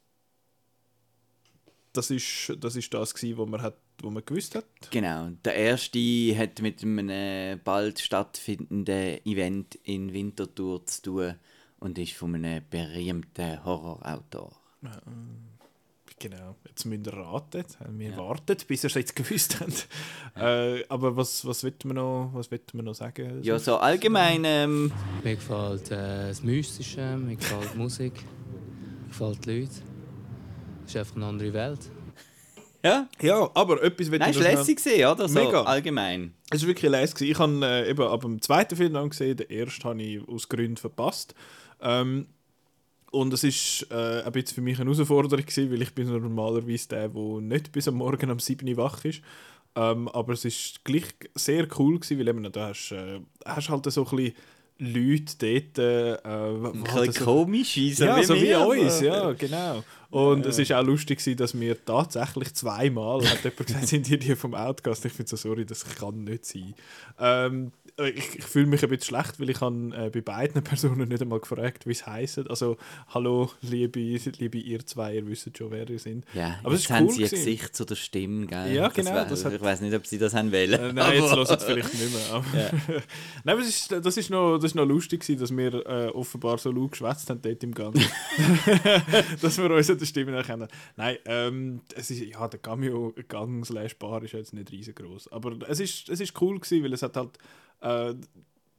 das ist das, ist das gewesen, was man, hat, was man gewusst hat. Genau. Der erste hat mit einem bald stattfindenden Event in Winterthur zu tun und ist von einem berühmten Horrorautor. Ja, genau. Jetzt müsst ihr raten. Wir ja. warten, bis ihr es jetzt gewusst habt. Ja. Äh, aber was, was wird man noch, was wird man noch sagen? Ja, so allgemein. Ähm, mir gefällt äh, das Mystische, mir gefällt die Musik gefällt die Leute. Es ist einfach eine andere Welt. Ja? Ja, aber etwas wird Nein, es war lässig, gesehen, oder? So, Mega. allgemein. Es war wirklich lässig. Ich habe äh, eben ab dem zweiten Film dann gesehen, den ersten habe ich aus Gründen verpasst. Ähm, und es war äh, ein bisschen für mich eine Herausforderung, gewesen, weil ich bin normalerweise der, der nicht bis am Morgen um 7 Uhr wach ist. Ähm, aber es war gleich sehr cool, gewesen, weil eben, du hast, äh, hast halt so ein bisschen Leute dort. Äh, ein bisschen komisch, so ja, wie so wie uns, ja, genau. Und ja. es war auch lustig, dass wir tatsächlich zweimal, hat jemand gesagt, sind die, die vom Outcast. Ich finde so, sorry, das kann nicht sein. Ähm, ich, ich fühle mich ein bisschen schlecht, weil ich habe äh, bei beiden Personen nicht einmal gefragt, wie es heisst. Also, hallo, liebe, liebe ihr zwei, ihr wisst schon, wer ihr sind. Ja, aber jetzt cool haben sie ein Gesicht zu der Stimme, gell? Ja, genau. Das das hat, ich weiß nicht, ob sie das haben wollen. Äh, nein, jetzt hören sie vielleicht nicht mehr. Aber ja. nein, aber es ist, das, ist noch, das ist noch lustig, gewesen, dass wir äh, offenbar so laut geschwätzt haben dort im Gang. dass wir uns an der Stimme erkennen. Nein, ähm, es ist, ja, der Cameo-Gang slash Bar ist jetzt nicht riesengroß. Aber es ist, es ist cool gewesen, weil es hat halt äh,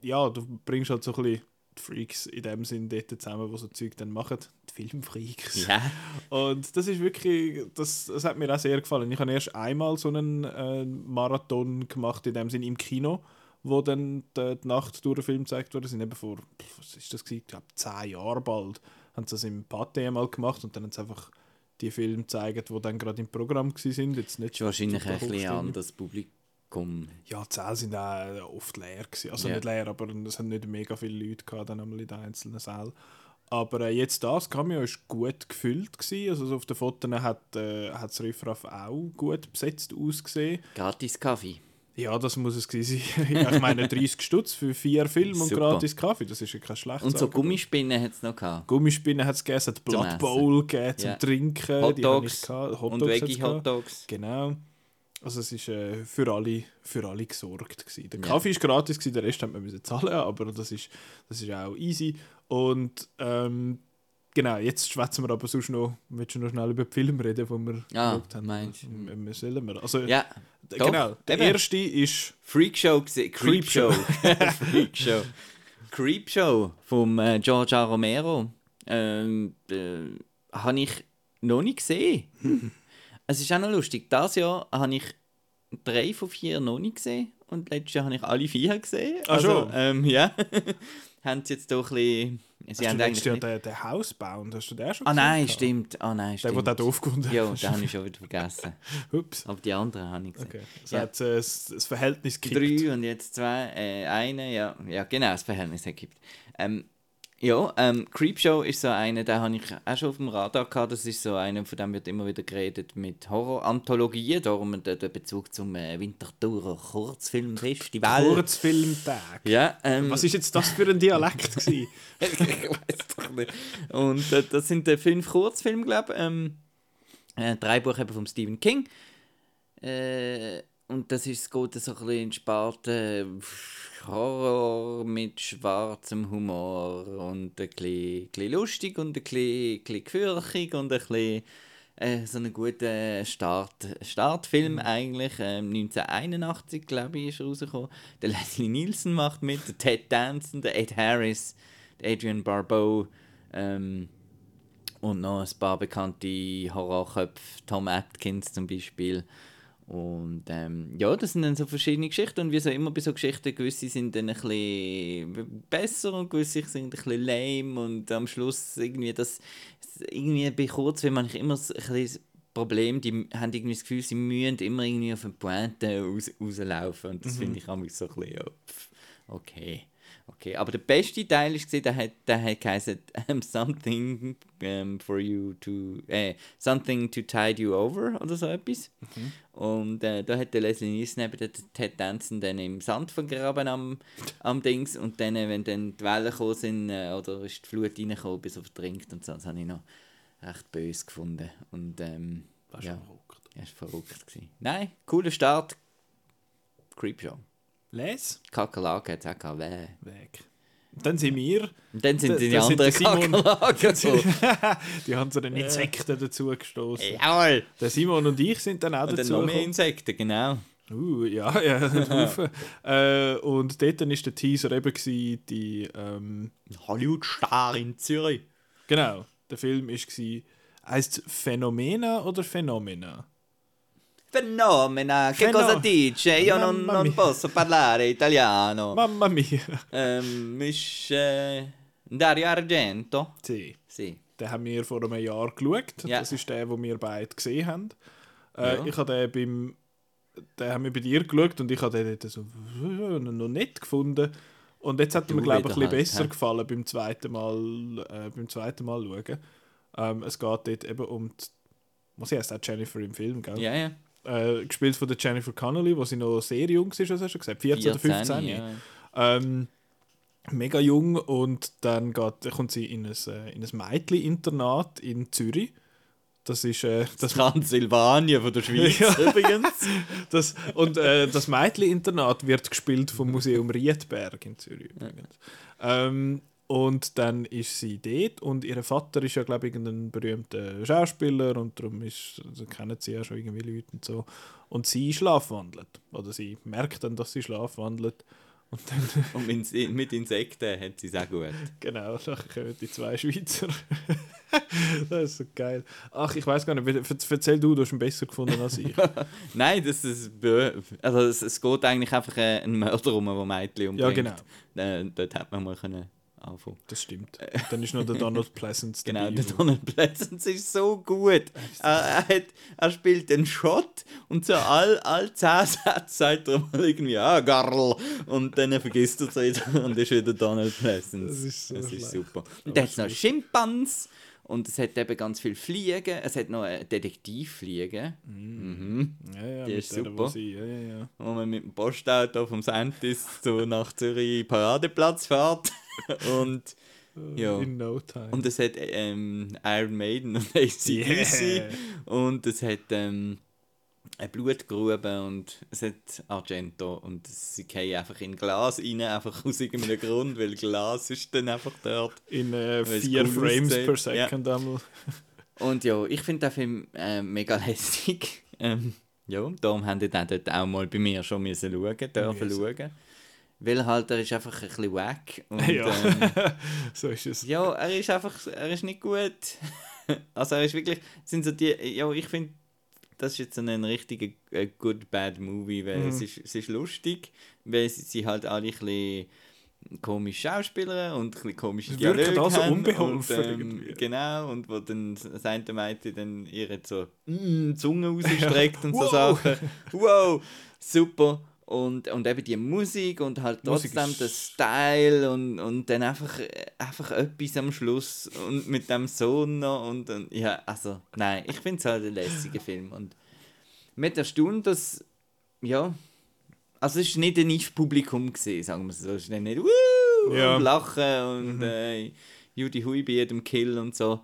ja, du bringst halt so ein bisschen die Freaks in dem Sinn dort zusammen, die so Zeug dann machen. Die Filmfreaks. Ja. Und das ist wirklich, das, das hat mir auch sehr gefallen. Ich habe erst einmal so einen äh, Marathon gemacht, in dem Sinn im Kino, wo dann die, die Nacht durch den Film gezeigt wurde. sind eben vor, was ist das gewesen? Ich glaube, zehn Jahre bald, haben sie das im Pathé einmal gemacht und dann haben sie einfach die Filme gezeigt, die dann gerade im Programm waren. Jetzt nicht das ist wahrscheinlich ein bisschen anderes Publikum. Ja, die Säle sind auch oft leer gewesen. Also ja. nicht leer, aber es haben nicht mega viele Leute gehabt, dann einmal in den einzelnen Sälen. Aber äh, jetzt das Cameo ist gut gefüllt gewesen. Also auf den Fotos hat äh, hat das Riffraff auch gut besetzt ausgesehen. Gratis Kaffee. Ja, das muss es gewesen sein. ich meine 30 Stutz für vier Filme und gratis Kaffee, das ist ja kein schlechtes Und so Gummispinnen hat es noch gehabt. Gummispinnen hat es gegeben, es hat Blood Bowl gegeben zum ja. Trinken. Hotdogs Hot und Veggie Hotdogs. Genau. Also es ist äh, für, alle, für alle gesorgt gewesen. Der Kaffee ja. ist gratis gewesen, der Rest haben wir zahlen, aber das ist, das ist auch easy. Und ähm, genau, jetzt schwätzen wir aber sonst noch, willst du noch schnell über den Film reden, den wir ah, geschaut haben? Meinst du? Sollen wir? Also, ja, genau, der eben. erste ist... Freakshow, Creepshow. Freakshow. Creepshow vom äh, George A. Romero. Ähm, äh, habe ich noch nicht gesehen. es ist auch noch lustig. Dieses Jahr habe ich drei von vier noch nicht gesehen und letztes Jahr habe ich alle vier gesehen. Ach also, ähm, ja. haben sie jetzt doch ein bisschen... Sie hast haben du eigentlich ja den, den Housebound, hast du den schon Ah nein, gehabt? stimmt. Ah nein, stimmt. Der, der da aufgefunden Ja, den habe ich schon wieder vergessen. Ups. Aber die anderen habe ich gesehen. Okay. Das ja. hat äh, das Verhältnis gekippt. Drei und jetzt zwei, äh, eine, ja. Ja, genau, das Verhältnis hat gekippt. Ähm, ja, ähm, Creepshow ist so eine, da habe ich auch schon auf dem Radar gehabt. Das ist so eine, von dem wird immer wieder geredet mit Horror-Anthologien. Darum der, der Bezug zum äh, Winterthurer Kurzfilmfestival. Kurzfilmtag. Ja, ähm, Was ist jetzt das für ein Dialekt ich weiß doch nicht. Und äh, das sind äh, fünf Kurzfilme, glaube ich. Ähm, äh, drei Buch eben von Stephen King. Äh, und das ist, so ein bisschen in Sparte Horror mit schwarzem Humor und ein bisschen, bisschen lustig und ein bisschen, bisschen gefürchtig und ein bisschen äh, so ein guter Start, Startfilm mhm. eigentlich. Ähm, 1981, glaube ich, ist er rausgekommen. Der Leslie Nielsen macht mit, der Ted Danson, der Ed Harris, der Adrian Barbeau ähm, und noch ein paar bekannte Horrorköpfe, Tom Atkins zum Beispiel. Und ähm, ja, das sind dann so verschiedene Geschichten und wie so immer bei so Geschichten, gewisse sind dann ein bisschen besser und gewisse sind ein bisschen lame und am Schluss irgendwie das, irgendwie bei Kurzfilmen habe ich immer so ein bisschen Problem, die haben irgendwie das Gefühl, sie müssen immer irgendwie auf eine Pointe raus, rauslaufen und das mhm. finde ich auch so ein bisschen, okay. Okay, aber der beste Teil gesehen, der hat, der hat geheißen um, Something um, for you to äh, Something to tide you over oder so etwas. Mhm. Und äh, da hat der Leslie Nielsen eben den Ted Danson dann im Sand vergraben am, am Dings und dann, äh, wenn dann die Wellen gekommen sind äh, oder ist die Flut reingekommen, bis er verdrängt und so, das habe ich noch recht böse gefunden. Und ähm, das ja, verrückt. Ja, ist verrückt gewesen. Nein, cooler Start. Creepshow. Les? Kakerlaken hat es auch gehabt. Weg. dann sind wir. Und dann sind die anderen Kakerlaken Die haben so den Insekten dazu gestoßen. Jawohl! Der Simon und ich sind dann auch und dazu. Und noch mehr Insekten, genau. Uh, ja, ja, äh, Und dort war der Teaser eben die. Ähm, Hollywood-Star in Zürich. Genau. Der Film war. Heißt Phänomena oder Phänomena? Fenomena, che Feno... cosa dice? Io non, non, posso parlare italiano. Mamma mia. Ähm, äh, Dario Argento? Sì. sì. Den haben wir vor einem Jahr geschaut. Ja. Das ist der, den wir beide gesehen haben. Äh, ja. Ich habe den beim den haben wir bei dir geschaut und ich habe den dort so noch nicht gefunden. Und jetzt hat er mir, glaube ich, ein bisschen halt, besser he? gefallen beim zweiten Mal, äh, beim zweiten Mal schauen. Ähm, es geht dort eben um die, was heißt auch Jennifer im Film, gell? Ja, ja. Äh, gespielt von der Jennifer Connelly, wo sie noch sehr jung ist, was hast du gesagt? 14, 14 oder 15? Ja. Ähm, mega jung und dann geht, kommt sie in ein, äh, in ein Mädchen-Internat in Zürich. Das ist äh, das Transsilvanien von der Schweiz ja. übrigens. Das, und äh, das Mädchen-Internat wird gespielt vom Museum Riedberg in Zürich übrigens. Ja. Ähm, und dann ist sie dort und ihr Vater ist ja, glaube ich, ein berühmter Schauspieler und darum ist, also kennen sie ja schon irgendwie Leute und so. Und sie schlafwandelt. Oder sie merkt dann, dass sie schlafwandelt. Und, dann und mit, mit Insekten hat sie es auch gut. Genau, dann kommen die zwei Schweizer. das ist so geil. Ach, ich weiß gar nicht, erzähl du, du hast ihn besser gefunden als ich. Nein, das ist. Also, es, es geht eigentlich einfach äh, ein Mörder um, der Mädchen umbringt. Ja, genau. Äh, dort hat man mal können anfangen. Das stimmt. Dann ist noch der Donald Pleasance Genau, der Donald Pleasance ist so gut. er, er, hat, er spielt den Shot und so all, all 10 Sätze sagt er mal irgendwie, ah, Garl. Und dann vergisst er es wieder und ist wieder Donald Pleasance. Das ist, so das ist super. Und dann hat noch Schimpans. Und es hat eben ganz viel Fliegen. Es hat noch einen Detektivfliegen. Mm. Mhm. Ja, ja, Die ist super. Sie, ja, ja, ja. Wo man mit dem Postauto vom Sentis so nach Zürich Paradeplatz fährt. und ja. In no time. Und es hat ähm, Iron Maiden und ACDC. Yeah. Und es hat ähm, eine Blutgrube und es hat Argento. Und sie gehen einfach in Glas rein, einfach aus irgendeinem Grund, weil Glas ist dann einfach dort. In äh, vier Frames per Second ja. Und ja, ich finde den Film äh, mega lästig. Ähm, ja, darum haben die dann dort auch mal bei mir schon müssen schauen, dürfen yes. schauen. Weil halt, er ist einfach ein bisschen wack. Und, ja, ähm, so ist es. Ja, er ist einfach, er ist nicht gut. also er ist wirklich, sind so die, ja, ich finde, das ist jetzt ein richtiger äh, good bad Movie, weil mhm. es, ist, es ist lustig, weil sie, halt alle ein bisschen komische Schauspieler und ein bisschen komische Dialoge haben. so unbeholfen und, ähm, Genau, und wo dann das eine Mädchen dann ihre so mm, Zunge rausstreckt ja. und so wow. Sachen. Wow, super. Und, und eben die Musik und halt trotzdem der Style und, und dann einfach, einfach etwas am Schluss und mit dem Sohn noch und, und ja, also nein, ich finde es halt ein lässiger Film und mit der Stunde, dass, ja, also es war nicht ein Niche-Publikum, sagen wir es so, es war nicht Wuh! Ja. und Lachen und mhm. äh, Judy Hui bei jedem Kill und so,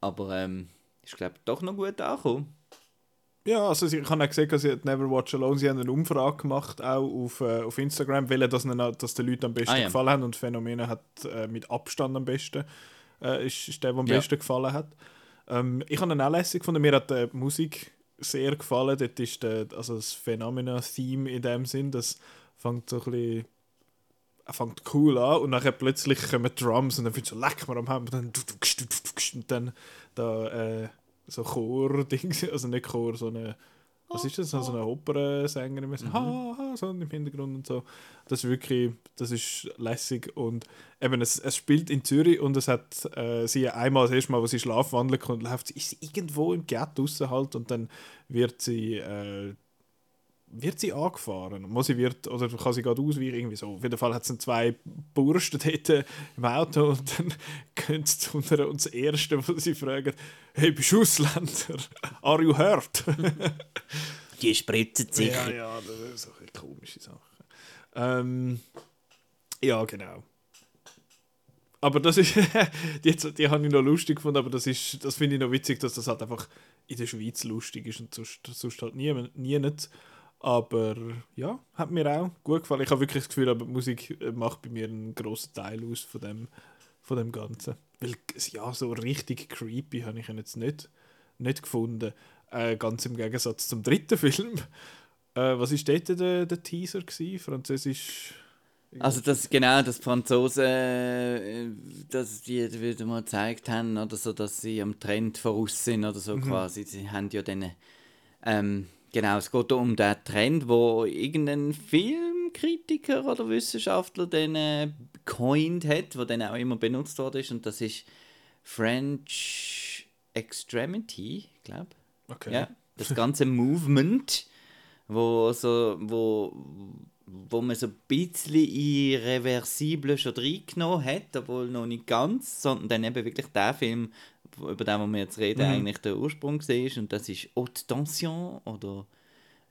aber ähm, ist glaube doch noch gut angekommen. Ja, also ich habe auch gesehen, dass sie Never Watch Alone, sie haben eine Umfrage gemacht, auch auf, äh, auf Instagram, welche das, dass den Leuten am besten ah, ja. gefallen hat und Phänomene hat äh, mit Abstand am besten, äh, ist, ist der, der am ja. besten gefallen hat. Ähm, ich habe ihn auch lässig gefunden, mir hat die Musik sehr gefallen, dort ist der, also das Phenomena-Theme in dem Sinn, das fängt so ein bisschen fängt cool an und dann plötzlich kommen Drums und dann du so leck mir am Hemd und dann, und dann da, äh, so Chor-Ding, also nicht Chor, so eine, was ist das, so eine Opernsängerin, mhm. ha, ha, so im Hintergrund und so. Das ist wirklich, das ist lässig und eben, es, es spielt in Zürich und es hat äh, sie einmal das erste Mal, wo sie schlafwandeln kommt, läuft sie, ist sie irgendwo im Ghetto draussen halt und dann wird sie äh, wird sie angefahren. Und sie wird, oder kann sie gerade ausweichen, irgendwie so. Auf jeden Fall hat es zwei Bursten dort im Auto und dann gehen sie zu einer und das Erste, was sie fragen, hey, bist du Ausländer? Are you hurt? Die spritzen sich. Ja, ja, das ist eine komische Sache. Ähm, ja, genau. Aber das ist, die, die habe ich noch lustig gefunden, aber das, das finde ich noch witzig, dass das halt einfach in der Schweiz lustig ist und sonst, sonst halt nie, nie nicht. Aber ja, hat mir auch gut gefallen. Ich habe wirklich das Gefühl, aber die Musik äh, macht bei mir einen grossen Teil aus von dem, von dem Ganzen. Weil ja, so richtig creepy habe ich ihn jetzt nicht, nicht gefunden. Äh, ganz im Gegensatz zum dritten Film. Äh, was war dort der, der Teaser? Gewesen? Französisch. Also das genau, dass die Franzosen äh, dass die wieder mal gezeigt haben, oder so, dass sie am Trend voraus sind oder so mhm. quasi. Sie haben ja dann ähm, Genau, es geht um den Trend, wo irgendein Filmkritiker oder Wissenschaftler den äh, coined hat, wo dann auch immer benutzt worden ist und das ist French Extremity, ich glaube. Okay. Ja, das ganze Movement, wo so wo wo man so ein bisschen irreversibel schon reingenommen hat, obwohl noch nicht ganz, sondern dann eben wirklich der Film, über den wir jetzt reden, mhm. eigentlich der Ursprung ist und das ist Haute Tension oder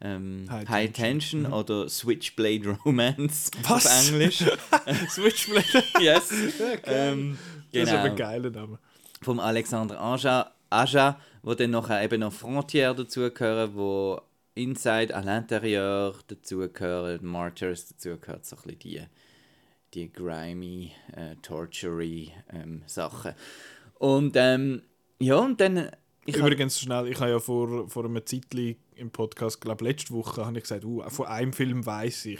ähm, High, High, Tension, mhm. oder Switchblade Romance Was? auf Englisch. Switchblade? yes. Okay. Ähm, genau. Das ist aber ein genau. geiler Name. Vom Alexander Aja, Aja wo dann noch eben noch Frontier dazugehören, wo Inside, à l'intérieur dazugehören, Martyrs dazugehört, so ein bisschen die, die grimy, äh, tortury ähm, Sachen. Und ähm, ja, und dann... Übrigens schnell, ich habe ja vor, vor einem Zeitchen im Podcast, glaube letzte Woche, habe ich gesagt, uh, von einem Film weiß ich.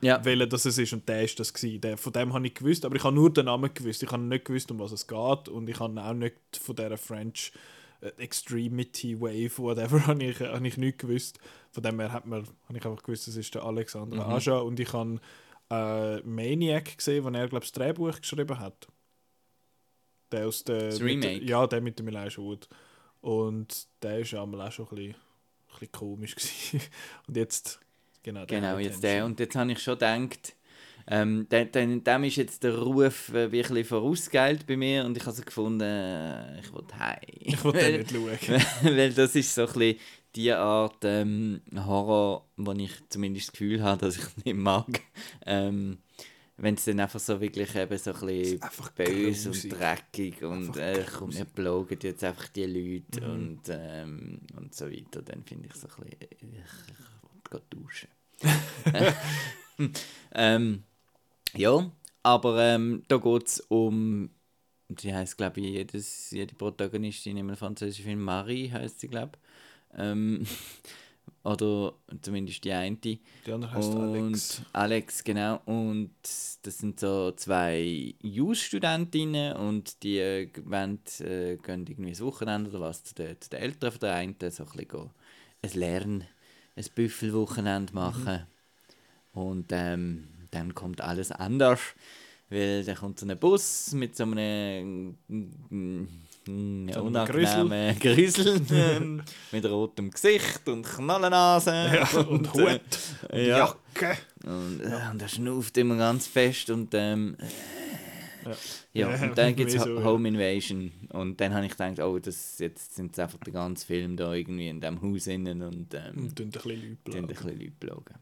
ja. welcher das es ist und der ist das gewesen. Der, von dem habe ich gewusst, aber ich habe nur den Namen gewusst. Ich habe nicht gewusst, um was es geht und ich habe auch nicht von dieser French äh, Extremity Wave, whatever, habe ich, habe ich nicht gewusst. Von dem her hat man, habe ich einfach gewusst, das ist der Alexander mhm. Aja und ich habe äh, Maniac gesehen, wo er, glaube ich, das Drehbuch geschrieben hat. Der aus der... Das Remake? Der, ja, der mit dem Elijah Wood. Und der ist ja auch schon ein bisschen, ein bisschen komisch gewesen. Und jetzt Genau, genau jetzt der. Und jetzt habe ich schon gedacht, ähm, dem, dem ist jetzt der Ruf äh, wirklich vorausgeilt bei mir und ich habe so gefunden, äh, ich will heim. Ich will den nicht schauen. Weil das ist so ein bisschen die Art ähm, Horror, wo ich zumindest das Gefühl habe, dass ich nicht mag. Ähm, wenn es dann einfach so wirklich eben so ein bisschen böse und dreckig und äh, komm, wir blogen jetzt einfach die Leute mhm. und, ähm, und so weiter, dann finde ich so ein bisschen, ich, ich duschen. ähm, ja, aber ähm, da geht es um, sie heißt glaube ich, jedes, jede Protagonistin in einem französischen Film, Marie heißt sie glaube ich. Ähm, oder zumindest die eine. Die andere heißt Alex. Alex, genau. Und das sind so zwei Jus-Studentinnen und die äh, wollen, äh, gehen irgendwie das Wochenende oder was zu den, zu den Eltern von der einen, so ein bisschen ein Lernen ein Büffelwochenende machen. Mhm. Und ähm, dann kommt alles anders, weil dann kommt so ein Bus mit so einem mm, mm, so unangenehmen Grüssel ähm, mit rotem Gesicht und Knallennase ja, und, und Hut und ja. Jacke. Und, äh, und er schnauft immer ganz fest und ähm, ja, ja und dann gibt es so, Home Invasion. Und dann habe ich gedacht, oh, das, jetzt sind einfach der ganze Film da irgendwie in diesem Haus innen und ähm, und ein bisschen Leute plagen.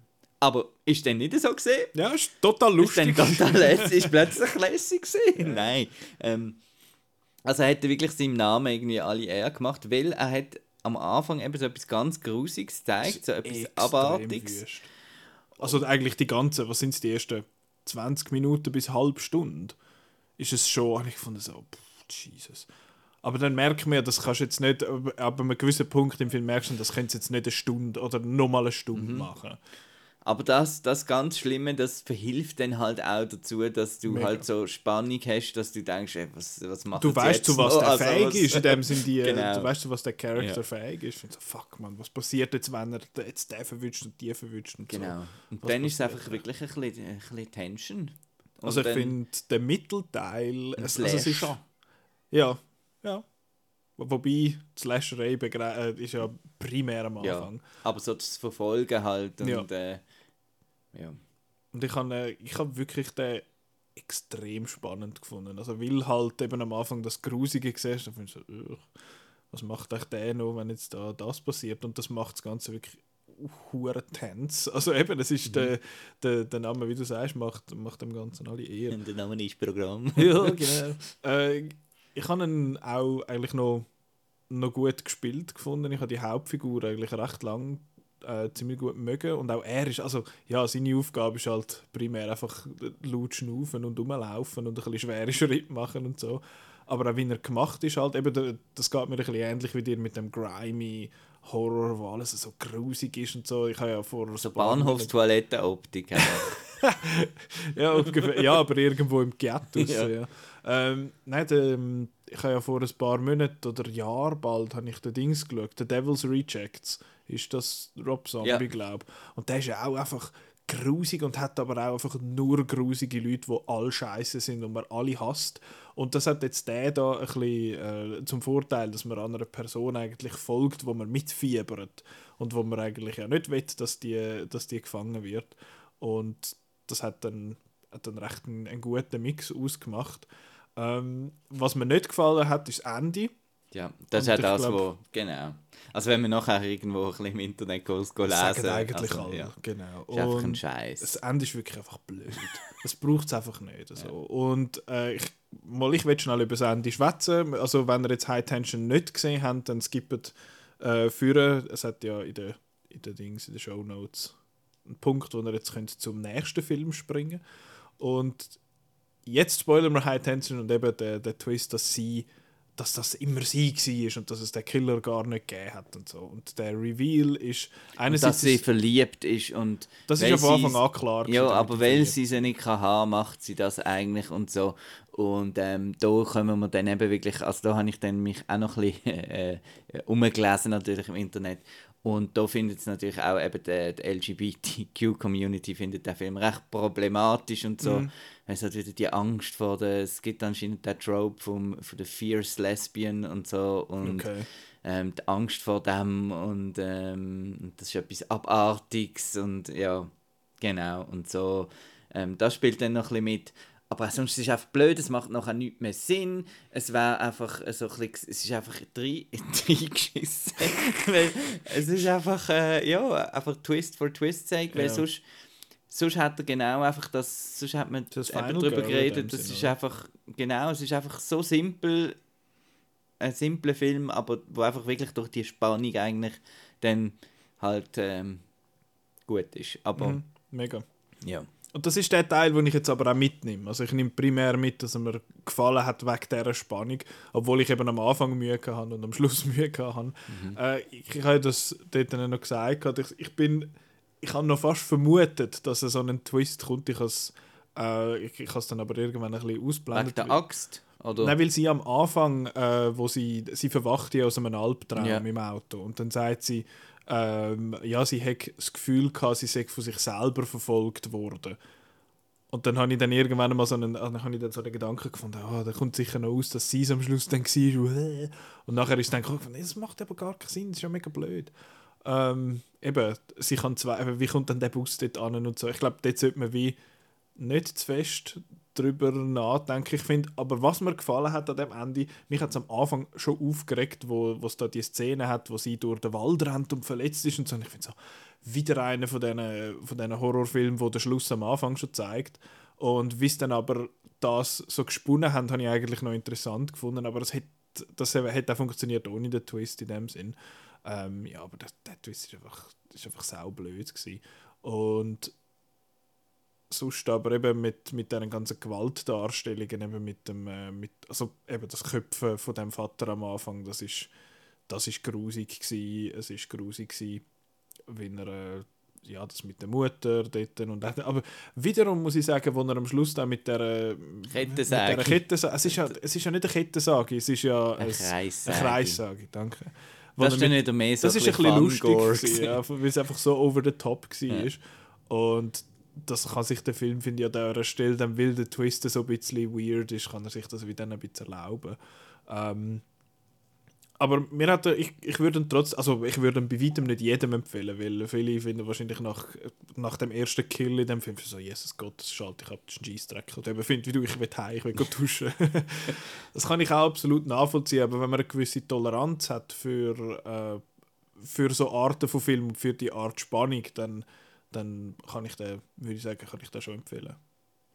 Aber ist denn nicht so gesehen? Ja, ist total lustig. Ist dann total lässig, ist plötzlich lässig gesehen? Nein. Ähm, also er hat wirklich seinem Namen irgendwie alle Ehre gemacht, weil er hat am Anfang eben so etwas ganz Grusiges gezeigt, so etwas Abartiges. Also eigentlich die ganze, was sind es die ersten 20 Minuten bis halbe Stunde? ist es schon, ich fand so, pff, Jesus. Aber dann merkt man, das kannst du jetzt nicht, ab einem gewissen Punkt im Film merkst du, das könntest jetzt nicht eine Stunde oder nochmal eine Stunde mhm. machen. Aber das, das ganz Schlimme, das verhilft dann halt auch dazu, dass du Mega. halt so Spannung hast, dass du denkst, ey, was, was macht Du weißt, zu was der also, fähig was, ist, in dem sind die, genau. du weißt, zu was der Charakter ja. fähig ist. Und so, fuck man, was passiert jetzt, wenn er jetzt den verwünscht und die verwünscht und Genau. So. Und was dann ist es einfach wirklich ein bisschen, ein bisschen Tension. Und also ich finde, der Mittelteil... Es, also es ist, ja, ja. Wobei, die Slasherei äh, ist ja primär am Anfang. Ja, aber so das Verfolgen halt und... Ja. Äh, ja. Und ich habe äh, ich hab wirklich den extrem spannend gefunden. Also weil halt eben am Anfang das Grusige gesehen da finde ich so, was macht euch der noch, wenn jetzt da das passiert? Und das macht das Ganze wirklich hure tense. Also eben, es ist mhm. der, der, der Name, wie du sagst, macht, macht dem Ganzen alle eher. Und der Name ist Programm. ja, genau. Äh, ich habe ihn auch eigentlich noch, noch gut gespielt gefunden. Ich habe die Hauptfigur eigentlich recht lang äh, ziemlich gut mögen und auch er ist, also ja, seine Aufgabe ist halt primär einfach laut schnaufen und rumlaufen und ein bisschen schwere Schritte machen und so. Aber auch wie er gemacht ist halt, eben, das geht mir ein bisschen ähnlich wie dir mit dem grimy Horror, wo alles so grusig ist und so. Ich habe ja vor so Bahnhofstoilettenoptik. ja, ungefähr, ja, aber irgendwo im Ghetto. ja. ja. Ähm, nein, der, ähm, ich habe ja vor ein paar Monaten oder Jahr bald habe ich den Dings geschaut, The Devil's Rejects. Ist das Rob Zombie, ja. glaube Und der ist ja auch einfach grusig und hat aber auch einfach nur grusige Leute, die alle scheiße sind und man alle hasst. Und das hat jetzt der da ein bisschen äh, zum Vorteil, dass man einer Person eigentlich folgt, wo man mitfiebert und wo man eigentlich ja nicht will, dass die, dass die gefangen wird. Und das hat dann, hat dann recht einen, einen guten Mix ausgemacht. Ähm, was mir nicht gefallen hat, ist das Ende. Ja, das ist ja das, glaub, wo, genau. Also wenn man nachher irgendwo ein bisschen im Internet geht, lesen sagen eigentlich also, alle, ja. genau. Ist einfach ein Scheiß. Das Ende ist wirklich einfach blöd. das braucht es einfach nicht. Also. Ja. Und äh, ich, mal, ich will schnell über das Ende schwätzen. Also wenn ihr jetzt High Tension nicht gesehen habt, dann skippt äh, führen. Es hat ja in den in den Dings, in den Show Notes einen Punkt, wo ihr jetzt könnt zum nächsten Film springen Und jetzt spoilern wir High Tension und eben der, der Twist, dass sie dass das immer sie war und dass es den Killer gar nicht gegeben hat und so. Und der Reveal ist einerseits... dass sie verliebt ist und... Das ist von Anfang an klar. Ja, aber weil sie sie nicht kann haben, macht sie das eigentlich und so. Und ähm, da kommen wir dann eben wirklich... Also da habe ich dann mich auch noch ein bisschen äh, äh, umgelesen natürlich im Internet. Und da findet es natürlich auch eben die, die LGBTQ-Community findet den Film recht problematisch und so. Mhm. Es hat wieder die Angst vor der, es gibt anscheinend den Trope vom, von der Fierce Lesbian und so und okay. ähm, die Angst vor dem und ähm, das ist etwas Abartiges und ja, genau und so. Ähm, das spielt dann noch ein bisschen mit. Aber sonst ist es einfach blöd, es macht nachher nichts mehr Sinn. Es wäre einfach so ein bisschen, es ist einfach reingeschissen. weil es ist einfach, äh, ja, einfach Twist for Twist sake, weil ja. sonst, sonst hat er genau einfach das, sonst hat man das eben darüber geredet, das Sinn, ist einfach, genau, es ist einfach so simpel, ein simpler Film, aber wo einfach wirklich durch die Spannung eigentlich dann halt ähm, gut ist. Aber, mhm, mega. Ja. Und das ist der Teil, den ich jetzt aber auch mitnehme. Also ich nehme primär mit, dass er mir gefallen hat wegen dieser Spannung, obwohl ich eben am Anfang Mühe hatte und am Schluss Mühe hatte. Mhm. Äh, ich, ich habe das dort noch gesagt, ich, ich bin, ich habe noch fast vermutet, dass so ein Twist kommt. Ich habe äh, ich, ich es dann aber irgendwann ein bisschen ausblendet. Wegen der Axt? Oder? Nein, weil sie am Anfang, äh, wo sie, sie verwacht ja aus einem Albtraum ja. im Auto und dann sagt sie, ähm, ja, sie hat das Gefühl gehabt, sie sei von sich selber verfolgt worden. Und dann habe ich dann irgendwann mal so einen, dann habe ich dann so den Gedanken gefunden, oh, da kommt sicher noch aus, dass sie es am Schluss dann war. Und nachher ist dann gedacht, das macht aber gar keinen Sinn, das ist ja mega blöd. Ähm, eben, sie kann zwei, wie kommt dann der Bus dort an und so. Ich glaube, dort sollte man wie nicht zu fest drüber nachdenken. Ich finde, aber was mir gefallen hat an dem Ende, mich hat es am Anfang schon aufgeregt, wo es da die Szene hat, wo sie durch den Wald rennt und verletzt ist und so. Und ich finde so, wieder einer von diesen, von diesen Horrorfilmen, wo der Schluss am Anfang schon zeigt. Und wie es dann aber das so gesponnen haben, habe ich eigentlich noch interessant gefunden. Aber es hat, das hat auch funktioniert ohne den Twist in dem Sinn. Ähm, ja, aber der, der Twist ist einfach, ist einfach saublöd gewesen. Und sonst aber eben mit, mit diesen ganzen Gewaltdarstellungen, eben mit dem, äh, mit, also eben das Köpfen von dem Vater am Anfang, das ist, das ist grusig gewesen, es ist grusig gewesen, wenn er, äh, ja, das mit der Mutter dort und aber wiederum muss ich sagen, wo er am Schluss dann mit der Kettensage, mit der es, ist ja, es ist ja nicht eine Kettensage, es ist ja eine Kreissage danke. Das ist nicht mehr so Das ist ein bisschen lustig, gewesen, ja, weil es einfach so over the top war. Ja. Und das kann sich der Film, finde ich, an dieser Stelle, dann will der Twist so ein bisschen weird ist, kann er sich das wieder ein bisschen erlauben. Ähm, aber mir hat er, ich, ich würde trotzdem, also ich würde bei weitem nicht jedem empfehlen, weil viele finden wahrscheinlich nach, nach dem ersten Kill in dem Film so, Jesus Gott, das schalte ich ab, das ist ein Scheissdreck. Und eben findet, wie du, ich will heim, ich will duschen. das kann ich auch absolut nachvollziehen, aber wenn man eine gewisse Toleranz hat für, äh, für so Arten von Filmen, für die Art Spannung, dann dann kann ich den, würde ich sagen, kann ich den schon empfehlen.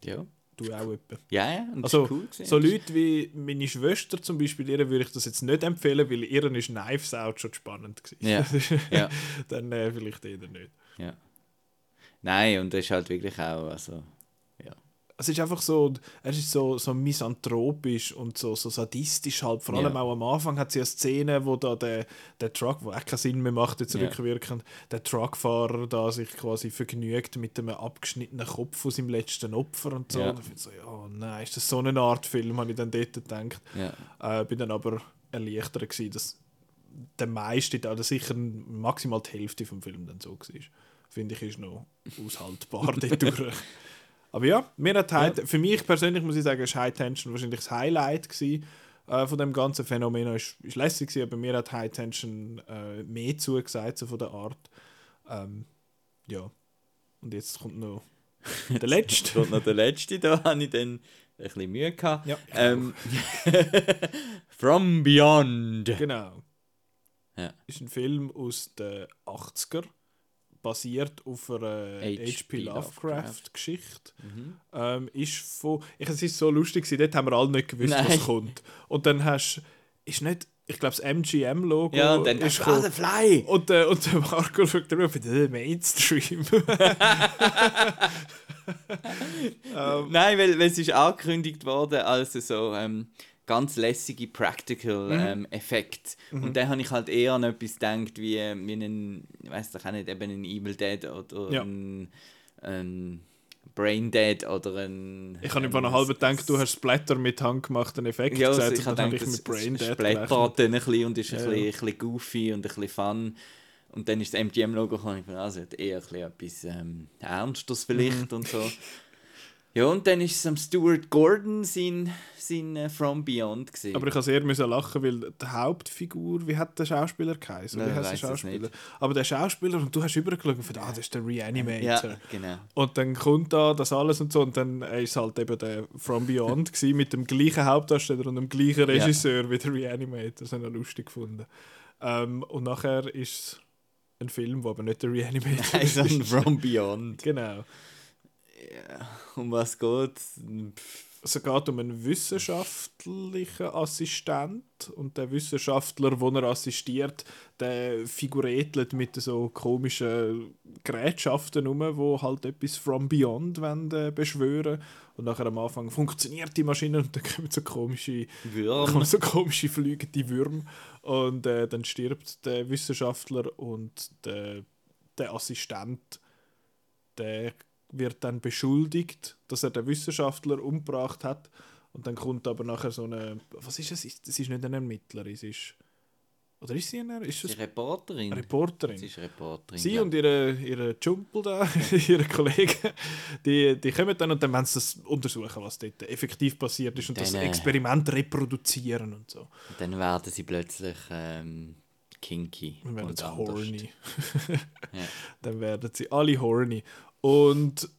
Ja. Du auch etwa. Ja, ja, und also, cool so Leute wie meine Schwester zum Beispiel, ihr würde ich das jetzt nicht empfehlen, weil ihr ist Knives Out schon spannend gewesen. Ja. ja. dann äh, vielleicht eher nicht. Ja. Nein, und das ist halt wirklich auch, also es ist einfach so, er ist so, so misanthropisch und so, so sadistisch halt. Vor allem ja. auch am Anfang hat sie eine Szene, wo da der, der Truck, wo auch keinen Sinn mehr macht, jetzt rückwirkend, der Truckfahrer da sich quasi vergnügt mit einem abgeschnittenen Kopf von seinem letzten Opfer und so. Ja. Und ich finde so, ja, nein, ist das so eine Art Film, habe ich dann dort gedacht. Ja. Äh, bin dann aber erleichtert gewesen, dass der meiste, oder sicher maximal die Hälfte vom Film dann so war. Finde ich, ist noch aushaltbar dort Aber ja, mir hat ja. für mich persönlich muss ich sagen, ist High Tension wahrscheinlich das Highlight gewesen, äh, von dem ganzen Phänomen. Ist, ist lässig gewesen, aber mir hat High Tension äh, mehr zugesagt, so von der Art. Ähm, ja. Und jetzt kommt noch der letzte. kommt noch der letzte, da habe ich dann ein bisschen Mühe gehabt. Ja, ähm, From Beyond. Genau. Ja. Ist ein Film aus den 80er basiert auf einer H.P. Lovecraft-Geschichte. Mhm. Ähm, ist von, ich, es ist so lustig, dort haben wir alle nicht gewusst, Nein. was kommt. Und dann hast ist nicht, ich glaube, das MGM-Logo ja, und dann ist ah, der Fly! Und, äh, und der Marco schaut drauf, der Mainstream. ähm, Nein, weil, weil es ist angekündigt worden als so, ähm, ganz lässige Practical mhm. ähm, Effekt. Mhm. Und da habe ich halt eher an etwas gedacht, wie, wie einen, ich weiß doch auch nicht, eben ein Evil Dead oder ja. ein, ein Brain Dead oder ein. Ich habe über eine halbe gedacht, du hast Splatter mit handgemachten Effekten ja, also ich habe gedacht, mit Brain Dead Splattert dann ein bisschen und ist ein, ja. bisschen, ein bisschen goofy und ein bisschen fun. Und dann ist das MGM-Logo gekommen, ich also eher ein bisschen etwas ähm, Ernstes vielleicht mhm. und so. Ja, und dann ist es am Stuart Gordon sein, sein uh, From Beyond gewesen. Aber ich musste sehr müssen lachen, weil die Hauptfigur, wie hat der Schauspieler geheißen? Wie heißt der Schauspieler? Aber der Schauspieler, und du hast übergeschaut und ah, das ist der Reanimator. Ja, genau. Und dann kommt da das alles und so und dann ist halt eben der From Beyond gewesen, mit dem gleichen Hauptdarsteller und dem gleichen Regisseur ja. wie der Reanimator. Das habe ich lustig gefunden. Ähm, und nachher ist es ein Film, wo aber nicht der Reanimator ist. Nein, From Beyond. Genau. Ja, um was geht es? geht um einen wissenschaftlichen Assistent und der Wissenschaftler, den er assistiert, der figuriert mit so komischen Gerätschaften um, wo halt etwas from beyond wollen, äh, beschwören. Und nachher am Anfang funktioniert die Maschine und dann kommen so komische Würmer, so komische fliegende Würmer. Und äh, dann stirbt der Wissenschaftler und der, der Assistent der wird dann beschuldigt, dass er den Wissenschaftler umgebracht hat. Und dann kommt aber nachher so eine. Was ist es? Das ist nicht ein Ermittler, es ist. Oder ist sie eine? Ist es eine Reporterin? Reporterin. Sie ist Reporterin. Sie ja. und ihre, ihre Jumpel da, ihre Kollegen, die, die kommen dann und dann wollen sie das untersuchen, was dort effektiv passiert ist und dann, das äh, Experiment reproduzieren und so. Und dann werden sie plötzlich ähm, kinky. Dann werden sie horny. ja. Dann werden sie alle horny. Und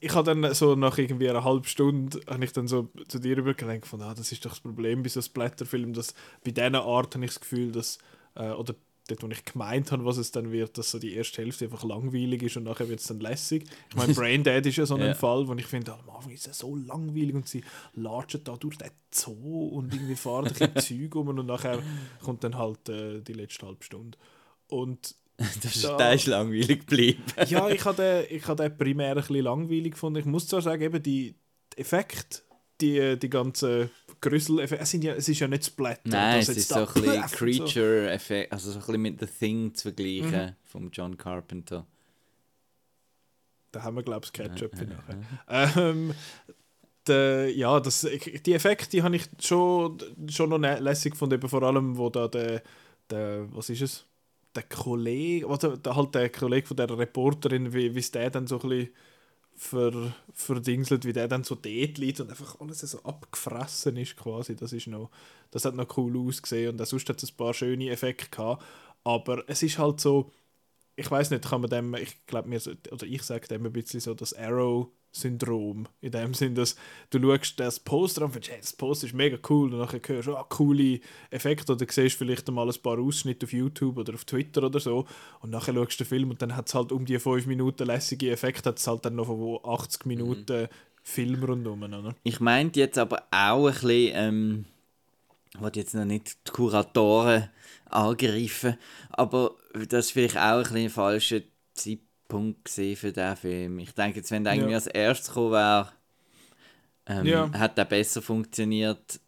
ich habe dann so nach irgendwie einer halben Stunde habe ich dann so zu dir übergelenkt von ah, das ist doch das Problem bei so Splatterfilmen, dass bei dieser Art habe ich das Gefühl, dass äh, oder dort, wo ich gemeint habe, was es dann wird, dass so die erste Hälfte einfach langweilig ist und nachher wird es dann lässig. Ich meine, Brain Dead ist ja so ein ja. Fall, wo ich finde, am Anfang ist es so langweilig und sie latschen da durch den Zoo und irgendwie fahren ein Zeug um und nachher kommt dann halt äh, die letzte halbe Stunde. Und das ist, da, der ist langweilig geblieben. ja, ich habe den, ich hab den primär ein bisschen langweilig gefunden. Ich muss zwar sagen, eben die Effekte, die, die ganzen Grüssel-Effekte, es, ja, es ist ja nicht Splatter. Nein, es ist so ein bisschen Creature-Effekt, also so ein bisschen mit The Thing zu vergleichen, mhm. vom John Carpenter. Da haben wir, glaube ich, das Ketchup für nachher. Ähm, de, ja, das, die Effekte die habe ich schon, schon noch lässig gefunden, vor allem, wo da der, der was ist es? Der Kollege, also halt der Kollege von der Reporterin, wie es der dann so ein bisschen ver, verdingselt, wie der dann so dort liegt und einfach alles so abgefressen ist quasi. Das, ist noch, das hat noch cool ausgesehen und sonst hat es ein paar schöne Effekte gehabt. Aber es ist halt so, ich weiß nicht, kann man dem, ich glaube mir, oder ich sage dem ein bisschen so, das Arrow Syndrom. In dem Sinn, dass du schaust das Poster an und findest, hey, das Poster ist mega cool und dann hörst du, ah, coole Effekte oder siehst vielleicht mal ein paar Ausschnitte auf YouTube oder auf Twitter oder so und nachher schaust du den Film und dann hat es halt um die 5 Minuten lässige Effekte, hat es halt dann noch von 80 mhm. Minuten mhm. Film rundherum, oder? Ich meinte jetzt aber auch ein bisschen, ähm, ich wollte jetzt noch nicht die Kuratoren angreifen, aber das ist vielleicht auch ein bisschen ein falscher Zeitpunkt Punkt für diesen Film. Ich denke, jetzt, wenn der irgendwie ja. als erstes gekommen wäre, ähm, ja. hat der besser funktioniert.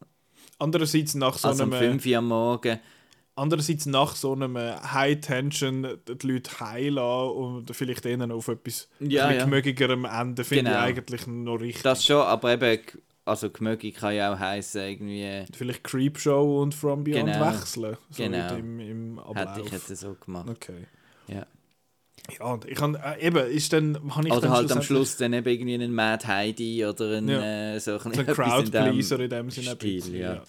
Andererseits nach so einem... 5 Uhr am Morgen. Andererseits nach so einem High-Tension die Leute heilen und vielleicht denen auf etwas ja, ja. gemögigerem Ende finde genau. ich eigentlich noch richtig. Das schon, aber eben, also gemögig kann ja auch heißen irgendwie... Vielleicht Creepshow und From Beyond genau. wechseln. So genau. Im, im Hätte ich jetzt so gemacht. Okay. Ja. Ja, und ich kann, äh, eben, ist dann, habe ich Oder halt am Schluss dann eben irgendwie einen Mad Heidi oder einen, ja. äh, so ein, so ein Crowdpleaser in dem Sinne. Stil, ja. ja.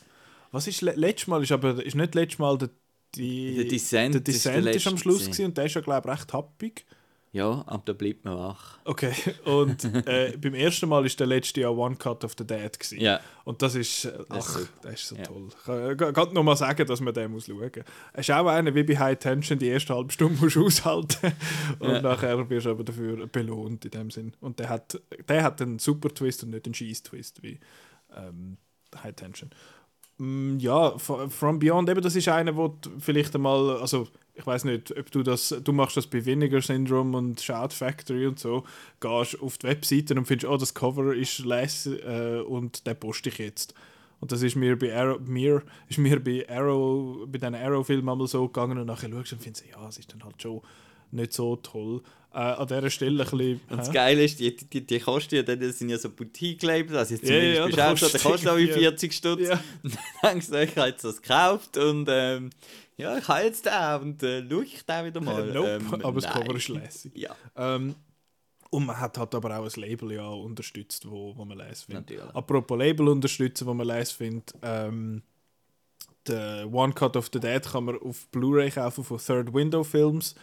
Was ist letztes Mal, ist aber, ist nicht letztes Mal der, die, der Descent, der Descent ist, ist am Schluss gewesen, und der ist ja, glaube ich, recht happig. Ja, aber da bleibt man wach. Okay, und äh, beim ersten Mal war der letzte Jahr One Cut of the Dead. Gewesen. Ja. Und das ist, äh, ach, das ist, das ist so ja. toll. Ich kann, kann nur mal sagen, dass man den muss schauen muss. Es ist auch einer, wie bei High Tension, die erste halbe Stunde musst du aushalten und ja. nachher wirst du aber dafür belohnt in dem Sinn. Und der hat, der hat einen super Twist und nicht einen Scheiß-Twist wie ähm, High Tension. Mm, ja, From Beyond, eben, das ist einer, wo vielleicht einmal, also ich weiß nicht, ob du das, du machst das bei Vinegar Syndrome und Shout Factory und so, gehst auf die Webseite und findest, oh, das Cover ist less äh, und den poste ich jetzt. Und das ist mir bei Arrow, mir, ist mir bei Arrow, bei diesen Arrow-Filmen einmal so gegangen und nachher schaust und findest, ja, es ist dann halt schon nicht so toll. Äh, an dieser Stelle ein bisschen... Und das Geile ist, die, die, die kosten ja dann, sind ja so Boutique-Labels, also jetzt Ja, ja, zumindest ja, beschäftigt, da kostet auch wie 40 Stutz. Ja. Und dann denkst du, ich habe jetzt das gekauft und ähm, ja, ich habe jetzt den und äh, schaue ich den wieder mal. Nope, ähm, aber das. Cover ist lässig. Ja, Ähm, und man hat halt aber auch ein Label ja unterstützt, wo, wo man les findet. Natürlich. Apropos Label unterstützen, wo man les findet, ähm, der One Cut of the Dead kann man auf Blu-ray kaufen von Third Window Films.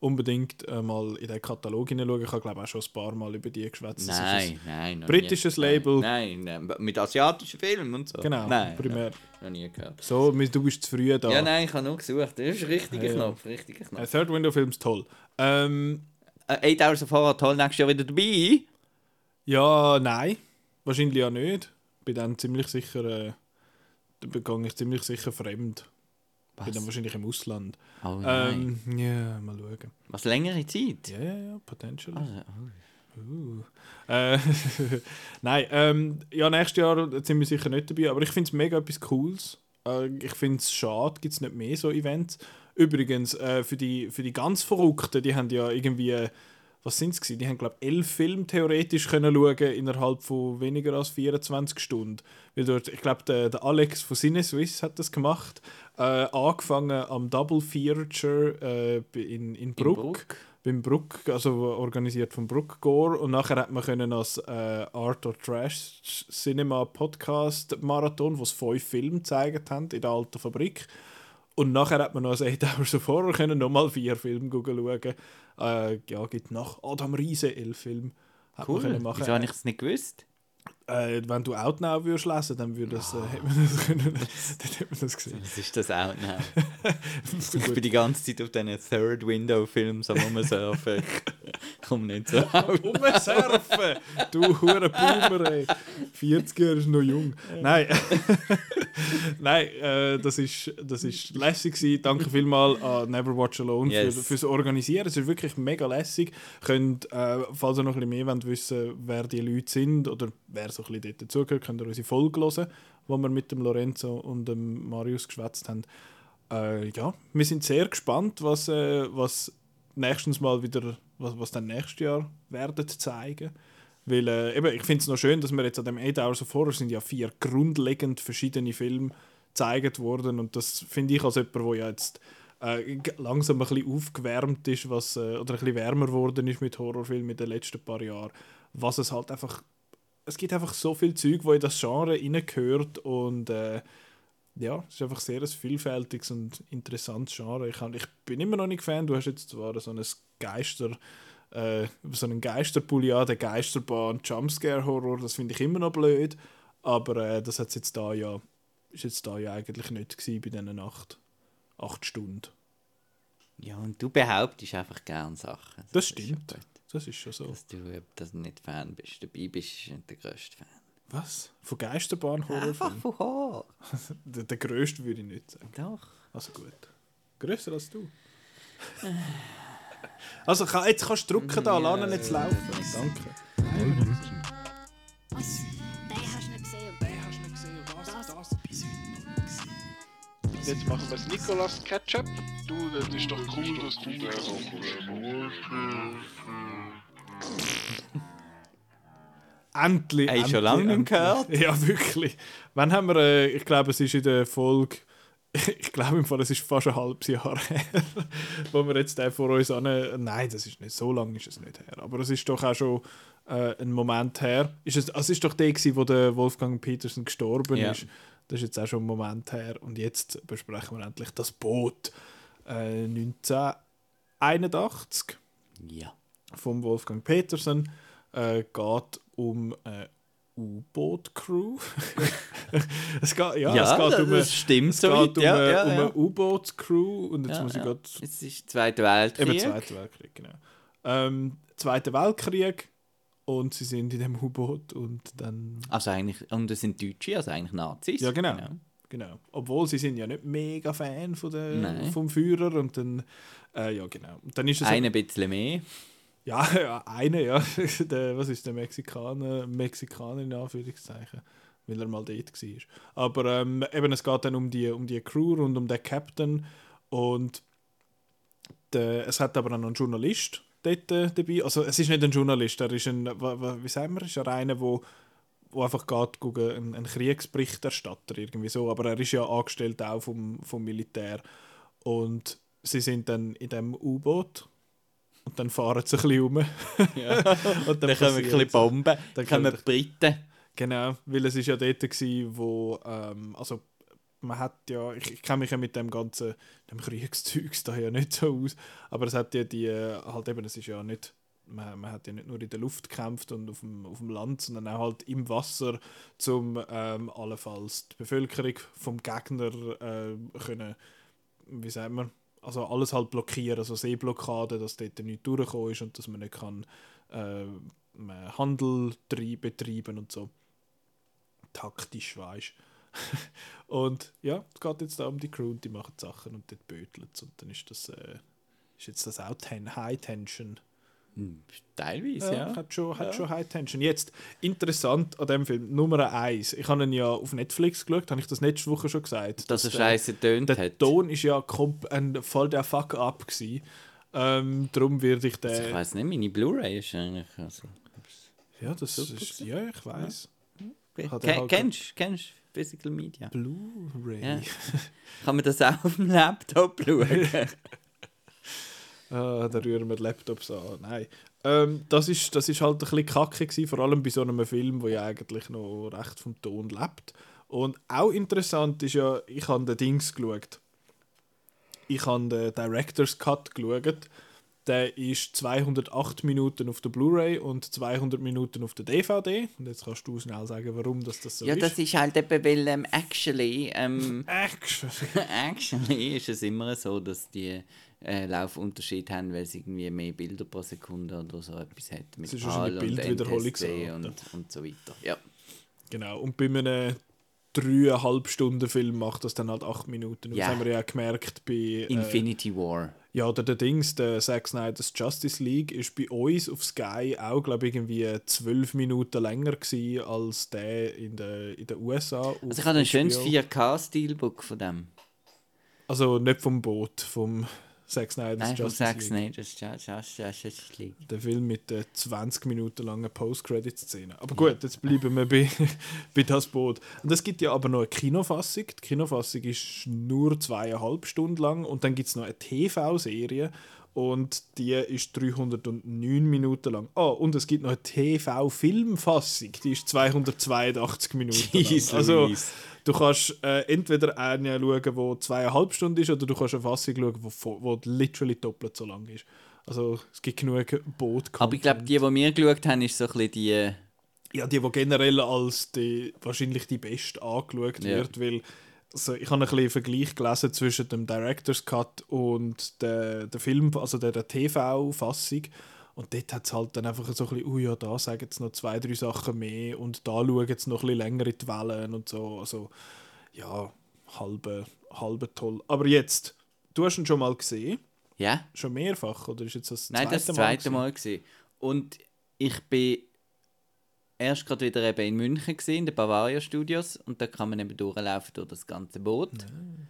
Unbedingt äh, mal in den Katalog hineinschauen. Ich habe glaube auch schon ein paar Mal über die geschwätzt. Ist nein, nein. noch britisches nie. Label. Nein, nein, nein, mit asiatischen Filmen und so. Genau, nein, primär. Noch nie gehört. So, du bist zu früh da. Ja, nein, ich habe nur gesucht. Das ist ein richtiger Ja. Knopf, richtiger Äh, Knopf. Third Window Films toll. Ähm, Äh, 8 Hours of Horror, toll, nächstes Jahr wieder dabei. Ja, nein. Wahrscheinlich ja nicht. Bin dann ziemlich sicher, äh, da begange ich ziemlich sicher fremd. Bin dann wahrscheinlich im Ausland. Oh nein. Ähm, ja, mal schauen. Was längere Zeit? Ja, ja, ja, potentially. Also, oh. Uh. Äh, nein, ähm, ja, nächstes Jahr sind wir sicher nicht dabei, aber ich finde es mega etwas Cooles. Äh, ich finde es schade, gibt es nicht mehr so Events. Übrigens, äh, für, die, für die ganz Verrückten, die haben ja irgendwie, was sind es? Die haben, glaube ich, elf Filme theoretisch können schauen innerhalb von weniger als 24 Stunden. Weil dort, ich glaube, der, der Alex von Cine Swiss hat das gemacht. Äh, angefangen am Double Feature äh, in, in Bruck Bruck. beim Bruck, also organisiert vom Bruck Gore und nachher hat man können als äh, Art or Trash Cinema Podcast Marathon, wo es fünf Filme gezeigt haben in der alten Fabrik und nachher hat man noch als 8 Hours of Horror können nochmal vier Filme schauen. Äh, ja, gibt nach Adam Riese elf Filme. Hat man Cool. Wieso habe ich es nicht gewusst? Äh, wenn du Outnow würdest lesen, dann würde das, äh, hätte man das können, dann hätte man das gesehen. Was ist das noch? ich bin die ganze Zeit auf diesen Third Window Films am Rumsurfen. Ich komme nicht so auf. Rumsurfen! Du hure Boomer, ey. 40er ist noch jung. Nein. Nein, äh, das ist, das ist lässig gewesen. Danke vielmals an Never Watch Alone Yes. für, fürs Organisieren. Es ist wirklich mega lässig. Könnt, äh, falls ihr noch ein bisschen mehr wollt, wissen wer die Leute sind oder wer so ein bisschen dazugehört, könnt ihr unsere Folge hören, wo wir mit dem Lorenzo und dem Marius geschwätzt haben. Äh, ja, wir sind sehr gespannt, was, äh, was nächstens mal wieder, was, was dann nächstes Jahr werden zeigen. Weil äh, eben, ich finde es noch schön, dass wir jetzt an dem 8 Hours of Horror sind ja vier grundlegend verschiedene Filme gezeigt worden und das finde ich als jemand, der ja jetzt äh, langsam ein bisschen aufgewärmt ist, was, äh, oder ein bisschen wärmer geworden ist mit Horrorfilmen in den letzten paar Jahren, was es halt einfach, es gibt einfach so viel Zeug, wo in das Genre reingehört und äh, ja, es ist einfach sehr ein vielfältiges und interessantes Genre. Ich, ich bin immer noch nicht Fan. Du hast jetzt zwar so ein Geister, äh, so einen Geisterpulli an, der Geisterbahn, Jumpscare-Horror, das finde ich immer noch blöd. Aber äh, das hat's jetzt da ja, ist jetzt da ja eigentlich nicht gewesen bei diesen acht, acht Stunden. Ja, und du behauptest einfach gern Sachen. Das ist stimmt. Das ist schon so. Dass du dass du nicht Fan bist. Dabei bist du nicht der grösste Fan. Was? Von Geisterbahn-Horrorfilm? von Horror. Der, der grösste würde ich nicht sagen. Doch. Also gut. Grösser als du. Also jetzt kannst du drücken da, lass ihn jetzt laufen. Danke. Jetzt machen wir das Nicolas Ketchup. Du, das ist doch cool, dass du den Endlich. Hey, schon endlich, lange nicht gehört. Ja, wirklich. Wann haben wir, äh, ich glaube, es ist in der Folge, ich glaube im Fall, es ist fast ein halbes Jahr her, wo wir jetzt den vor uns an. Nein, das ist nicht, so lange ist es nicht her. Aber es ist doch auch schon äh, ein Moment her. Ist es, also es ist doch der, gewesen, wo der Wolfgang Petersen gestorben Ja. ist. Das ist jetzt auch schon ein Moment her. Und jetzt besprechen wir endlich das Boot. Äh, 1981 Ja. vom Wolfgang Petersen äh, geht um eine U-Boot-Crew. es geht, ja, es geht um, eine- das stimmt es so geht weit. um, Ja, eine- ja, um ja. eine U-Boot-Crew und jetzt Ja, muss ich ja. gerade Es ist Zweiter Weltkrieg. eben Zweiter Weltkrieg, genau. Ähm, Zweiter Weltkrieg und sie sind in dem U-Boot und dann Also eigentlich, und das sind Deutsche, also eigentlich Nazis. Ja, genau. Genau. Obwohl sie sind ja nicht mega Fan von der, Nein. vom Führer und dann äh, ja genau. Und dann ist es Eine bisschen mehr. Ja, ja eine, ja. der, was ist der Mexikaner? Mexikaner in Anführungszeichen. weil er mal dort war. Aber ähm, eben, es geht dann um die, um die Crew und um den Captain und der, es hat aber auch noch einen Journalist dort äh, dabei. Also es ist nicht ein Journalist, er ist ein, wie sagen wir, ist er einer, wo, wo einfach geht, gucken, ein, ein Kriegsberichterstatter irgendwie so, aber er ist ja angestellt auch vom, vom Militär und sie sind dann in dem U-Boot und dann fahren sie ein bisschen rum. Ja. und dann, dann kommen ein bisschen Bomben, dann kommen Briten. Genau, weil es ist ja dort gewesen, wo, ähm, also man hat ja, ich, ich kenne mich ja mit dem ganzen dem Kriegszeugs da ja nicht so aus, aber es hat ja die, halt eben, es ist ja nicht, man, man hat ja nicht nur in der Luft gekämpft und auf dem, auf dem Land, sondern auch halt im Wasser, um ähm, allenfalls die Bevölkerung vom Gegner äh, können, wie sagen wir, also alles halt blockieren, also Seeblockade, dass dort nicht durchgekommen ist und dass man nicht kann äh, Handel betreiben und so. Taktisch, weißt und ja, es geht jetzt da um die Crew und die machen Sachen und dort böteln und dann ist das äh, ist jetzt das auch ten High Tension. Hm, teilweise, ja. ja. Hat, schon, hat ja. schon High Tension. Jetzt, interessant an dem Film, Nummer eins. Ich habe ihn ja auf Netflix geschaut, habe ich das letzte Woche schon gesagt. Dass, dass er scheiße tönt hat. Der Ton ist ja ein voll der Fuck-up Ähm, darum werde ich den... Also ich weiß nicht, meine Blu-ray ist eigentlich... Also, ja, das ist... Ja, ich weiß. Ja. Ken, kennst du? Physical Media. Blu-ray. Ja. Kann man das auch auf dem Laptop schauen? ah, da rühren wir Laptops an. Nein. Ähm, das, ist, das ist halt ein bisschen kacke gewesen, vor allem bei so einem Film, der ja eigentlich noch recht vom Ton lebt. Und auch interessant ist ja, ich habe den Dings geschaut. Ich habe den Director's Cut geschaut der ist 208 Minuten auf der Blu-ray und 200 Minuten auf der DVD. Und jetzt kannst du schnell sagen, warum das, das so ja, ist. Ja, das ist halt eben, weil ähm, actually, ähm, actually. actually ist es immer so, dass die äh, Laufunterschied haben, weil es irgendwie mehr Bilder pro Sekunde oder so etwas hat. Mit das ist PAL und NTSC und, und so weiter. Ja. Genau, und bei einem dreieinhalb Stunden Film macht das dann halt acht Minuten. Und ja. Das haben wir ja gemerkt bei... Äh, Infinity War. Ja, oder der Dings, der Zack Snyder's Justice League, ist bei uns auf Sky auch, glaube ich, irgendwie zwölf Minuten länger gewesen als der in den in der USA. Also ich habe ein schönes 4K-Steelbook von dem. Also nicht vom Boot, vom Zack Snyder's Nein, Justice Zack Snyder's Justice League. Der Film mit der 20 Minuten langen Post-Credit-Szene. Aber gut, jetzt bleiben wir bei, bei das Boot. Und es gibt ja aber noch eine Kinofassung. Die Kinofassung ist nur zweieinhalb Stunden lang und dann gibt es noch eine TV-Serie und die ist 309 Minuten lang. Oh, und es gibt noch eine TV-Filmfassung, die ist 282 Minuten lang. Also, du kannst äh, entweder eine schauen, die zweieinhalb Stunden ist, oder du kannst eine Fassung schauen, die, die literally doppelt so lang ist. Also, es gibt genug boot -Content. Aber ich glaube, die, die wir geschaut haben, ist so ein bisschen die... Ja, die, die generell als die, wahrscheinlich die beste angeschaut ja. wird, weil also ich habe ein bisschen Vergleich gelesen zwischen dem Director's Cut und der, der Film, also der, der TV-Fassung. Und dort hat es halt dann einfach so ein bisschen, oh ja, da sagen jetzt noch zwei, drei Sachen mehr und da schauen jetzt noch ein bisschen länger in die Wellen und so. Also, ja, halbe, halbe toll. Aber jetzt, du hast ihn schon mal gesehen? Ja. Schon mehrfach? Oder ist jetzt das Nein, zweite das zweite Mal, Mal gesehen. Und ich bin erst gerade wieder eben in München gesehen, in den Bavaria Studios und da kann man eben durchlaufen durch das ganze Boot. Nein.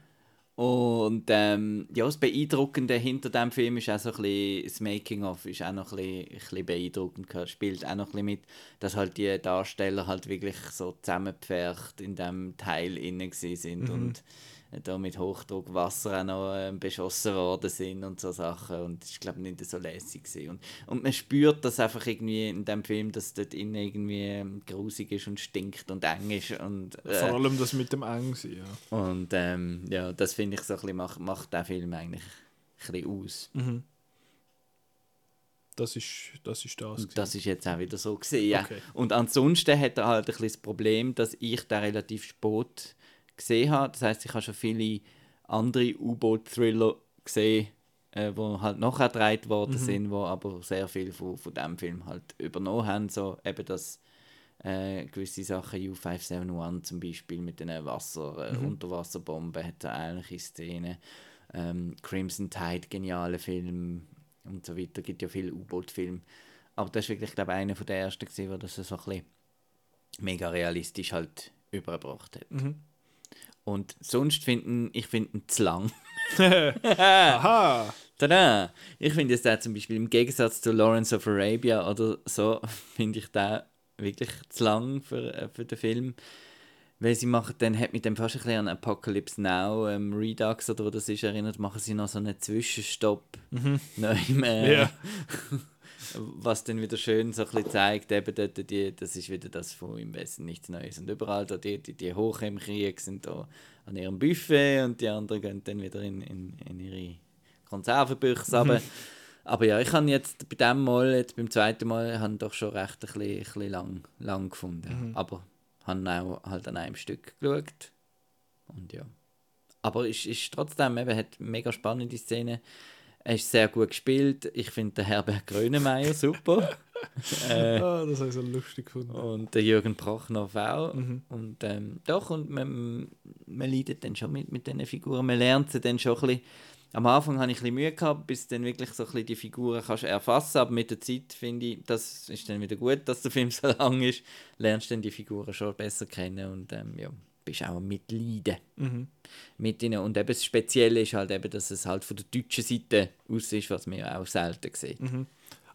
Und ähm, ja, das Beeindruckende hinter dem Film ist auch so ein bisschen, das Making-of ist auch noch ein bisschen, ein bisschen beeindruckend, spielt auch noch ein bisschen mit, dass halt die Darsteller halt wirklich so zusammengepfercht in dem Teil innen sind mhm. und da mit Hochdruck Wasser auch noch äh, beschossen worden sind und so Sachen und ist glaube ich nicht so lässig und und man spürt das einfach irgendwie in dem Film dass dort innen irgendwie ähm, grusig ist und stinkt und eng ist und äh, vor allem das mit dem eng ja und ähm, ja das finde ich so ein bisschen macht, macht der Film eigentlich ein bisschen aus mhm. Das ist das. Ist das, das ist jetzt auch wieder so gesehen. Ja. Okay. Und ansonsten hat er halt ein bisschen das Problem, dass ich da relativ spät gesehen habe. Das heißt, ich habe schon viele andere U-Boot-Thriller gesehen, äh, wo halt noch gedreht worden mhm. sind, wo aber sehr viel von, von dem Film halt übernommen haben. So eben das äh, gewisse Sachen, U571 zum Beispiel mit den Wasser, äh, mhm. Unterwasserbomben hat eine ähnliche Szene. Ähm, Crimson Tide, geniale Film und so weiter. gibt ja viele U-Boot-Filme. Aber das ist wirklich, glaube ich, einer der ersten gewesen, wo das so ein bisschen mega realistisch halt übergebracht hat. Mhm. Und sonst finden ich finde ihn zu lang. Aha! Tada! Ich finde es zum Beispiel im Gegensatz zu Lawrence of Arabia oder so, finde ich den wirklich zu lang für, äh, für den Film. Weil sie machen dann, hat mit dem fast ein bisschen an Apocalypse Now, ähm, Redux oder wo das ist, erinnert, machen sie noch so einen Zwischenstopp. Mhm. Neu, äh, ja. was dann wieder schön so ein bisschen zeigt, eben dort, die, das ist wieder das von im Westen nichts Neues. Und überall da die, die, die Hoch im Krieg sind da an ihrem Buffet und die anderen gehen dann wieder in, in, in ihre Konservenbüchse mhm. Aber ja, ich habe jetzt bei dem Mal, jetzt beim zweiten Mal, habe doch schon recht ein bisschen, ein bisschen lang, lang gefunden. Mhm. Aber habe auch halt an einem Stück geschaut. Und ja. Aber es ist, ist trotzdem, eben, hat mega spannende Szene. Er ist sehr gut gespielt. Ich finde den Herbert Grönemeyer super. äh, oh, das habe ich so lustig gefunden. Und der Jürgen Prochnow auch. Mhm. Und ähm, doch, und man, man leidet dann schon mit, mit diesen Figuren. Man lernt sie dann schon ein bisschen. Am Anfang hatte ich ein bisschen Mühe gehabt, bis dann wirklich so ein bisschen die Figuren kannst erfassen Aber mit der Zeit finde ich, das ist dann wieder gut, dass der Film so lang ist. Lernst dann die Figuren schon besser kennen und ähm, ja bist auch Mitleiden mhm. mit ihnen. Und eben das Spezielle ist halt eben, dass es halt von der deutschen Seite aus ist, was man ja auch selten sieht. Mhm.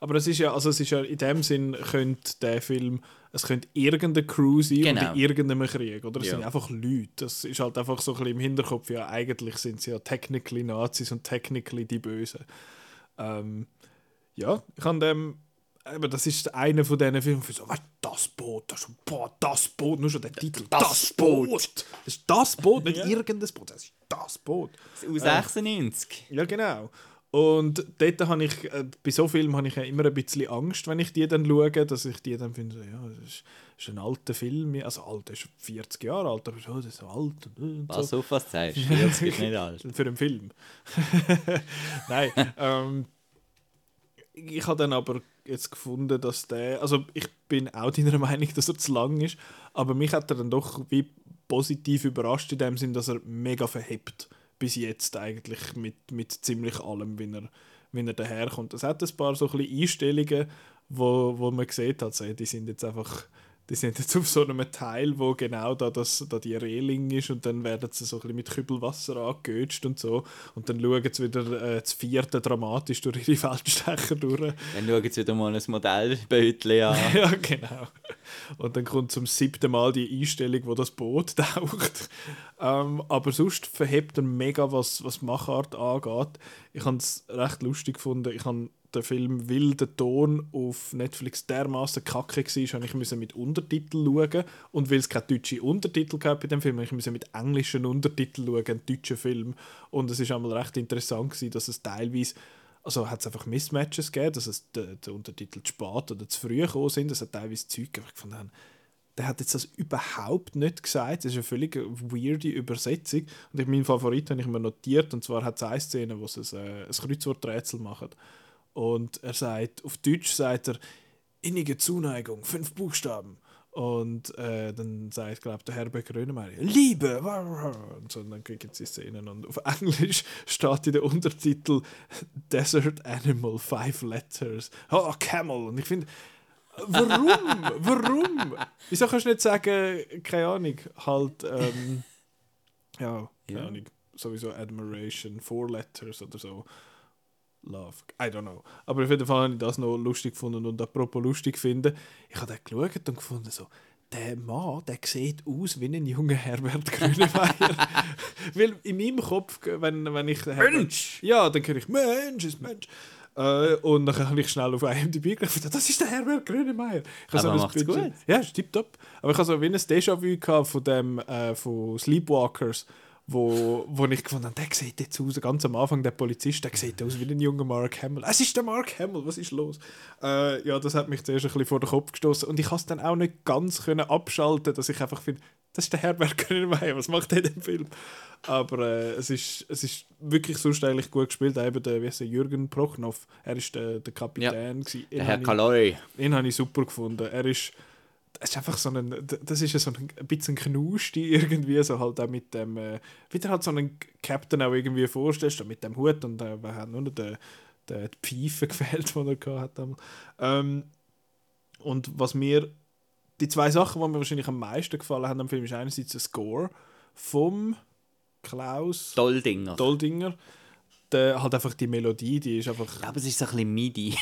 Aber es ist ja, also es ist ja in dem Sinn könnte der Film, es könnte irgendeine Crew sein genau. in irgendeinem Krieg, oder? Es ja. sind einfach Leute. Das ist halt einfach so ein bisschen im Hinterkopf, ja, eigentlich sind sie ja technically Nazis und technically die Bösen. Ähm, ja, ich kann dem eben, das ist einer von diesen Filmen, so, weißt, das Boot, das, boah, das Boot, nur schon der Titel, das, das Boot. Boot. Das ist das Boot, nicht ja. irgendein Boot, das ist das Boot. Aus 96. Ähm, ja, genau. Und dort habe ich, äh, bei so Filmen habe ich ja immer ein bisschen Angst, wenn ich die dann schaue, dass ich die dann finde, ja, das ist, das ist ein alter Film, also alt, ist 40 Jahre alt, aber oh, das ist so alt. Und, was so. auf was zeigst, 40 ist nicht alt. Für einen Film. Nein, ähm, ich habe dann aber jetzt gefunden, dass der, also ich bin auch deiner Meinung, dass er zu lang ist, aber mich hat er dann doch wie positiv überrascht in dem Sinn, dass er mega verhebt bis jetzt eigentlich mit, mit ziemlich allem, wenn er, wenn er daherkommt. Es hat ein paar so ein Einstellungen, wo, wo man sieht, also, die sind jetzt einfach die sind jetzt auf so einem Teil, wo genau da, das, da die Reling ist und dann werden sie so ein bisschen mit Kübelwasser angegötscht und so und dann schauen sie wieder äh, das vierte dramatisch durch ihre Feldstecher durch. Dann schauen sie wieder mal ein Modellbötchen an. ja, genau. Und dann kommt zum siebten Mal die Einstellung, wo das Boot taucht. Ähm, aber sonst verhebt er mega, was, was Machart angeht. Ich habe es recht lustig gefunden. Ich habe der Film weil der Ton auf Netflix dermaßen kacke war, ich musste mit Untertitel schauen. Und weil es keine deutschen Untertitel gab bei dem Film, ich musste mit englischen Untertiteln schauen, einen deutschen Film. Und es war einmal recht interessant, dass es teilweise also hat es einfach Mismatches gegeben, dass es der, der Untertitel zu spät oder zu früh gekommen sind. Es hat teilweise Zeug haben, der hat jetzt das überhaupt nicht gesagt. Das ist eine völlig weirde Übersetzung. Und ich, meinen Favorit habe ich mir notiert. Und zwar hat es eine Szene, wo sie ein, äh, ein Kreuzworträtsel machen. Und er sagt, auf Deutsch sagt er, innige Zuneigung, fünf Buchstaben. Und äh, dann sagt, glaube der Herbert Grönemeyer, Liebe! Und, so, und dann kriegen sie Szenen. Und auf Englisch steht in der Untertitel Desert Animal, five letters. Oh, Camel. Und ich finde, warum? warum? Wieso kannst du nicht sagen, keine Ahnung, halt, ähm, ja, keine ja. Ahnung, sowieso Admiration, four letters oder so. Love. I don't know. Aber auf jeden Fall habe ich das noch lustig gefunden. Und apropos lustig finden, ich habe den geschaut und gefunden, so, der Mann, der sieht aus wie ein junger Herbert Grönemeyer. Weil in meinem Kopf, wenn, wenn ich... Mensch! Ja, dann höre ich, Mensch ist Mensch. Äh, und dann habe ich schnell auf IMDb gedacht, das ist der Herbert Grönemeyer. Ich Aber so macht's bisschen, gut. Ja, ist tipptopp. Aber ich habe so wie ein Déjà-vu von dem, äh, von Sleepwalkers wo, wo ich gefunden habe, der sieht jetzt aus, ganz am Anfang, der Polizist, der sieht aus wie ein junger Mark Hamill. Es ist der Mark Hamill, was ist los? Äh, ja, das hat mich zuerst ein bisschen vor den Kopf gestoßen und ich konnte es dann auch nicht ganz können abschalten, dass ich einfach finde, das ist der Herbert Grönemeyer, was macht der in dem Film? Aber äh, es, ist, es ist wirklich sonst eigentlich gut gespielt. Eben der, wie heißt Jürgen Prochnow, er ist der, der Kapitän. Ja, der Herr Kaloi. Den habe ich super gefunden. Er ist es ist einfach so ein, das ist so ein, ein bisschen Knusti irgendwie, so halt auch mit dem, äh, wieder halt so einen Captain auch irgendwie vorstellst, mit dem Hut und äh, wir haben nur noch den, den, die Pfeife gefällt, die er hatte. Ähm, und was mir die zwei Sachen, die mir wahrscheinlich am meisten gefallen haben am Film, ist einerseits der Score vom Klaus Doldinger. Doldinger. Der, halt einfach die Melodie, die ist einfach... Ja, aber es ist so ein bisschen MIDI.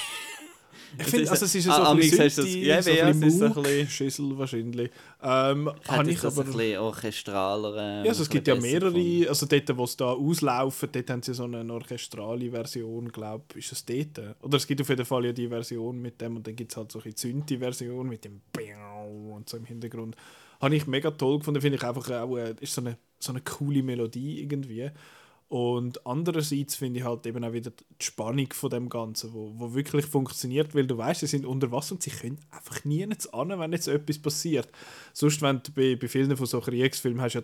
Ich finde, also es ist so Ah, ein bisschen Synthi, ja, so ein bisschen Schüssel wahrscheinlich. Ähm, habe ich aber... ein bisschen orchestraler. äh, Ja, also es gibt ja mehrere, also dort, wo es da auslaufen, dort haben sie so eine orchestrale Version, glaube ich, ist es dort? Oder es gibt auf jeden Fall ja die Version mit dem und dann gibt es halt so eine Zünti-Version mit dem und so im Hintergrund. Habe ich mega toll gefunden, finde ich einfach auch, äh, ist so eine, so eine coole Melodie irgendwie. Und andererseits finde ich halt eben auch wieder die Spannung von dem Ganzen, wo, wo wirklich funktioniert, weil du weißt, sie sind unter Wasser und sie können einfach nie an, wenn jetzt etwas passiert. Sonst, wenn du bei, bei vielen von so Kriegsfilmen hast,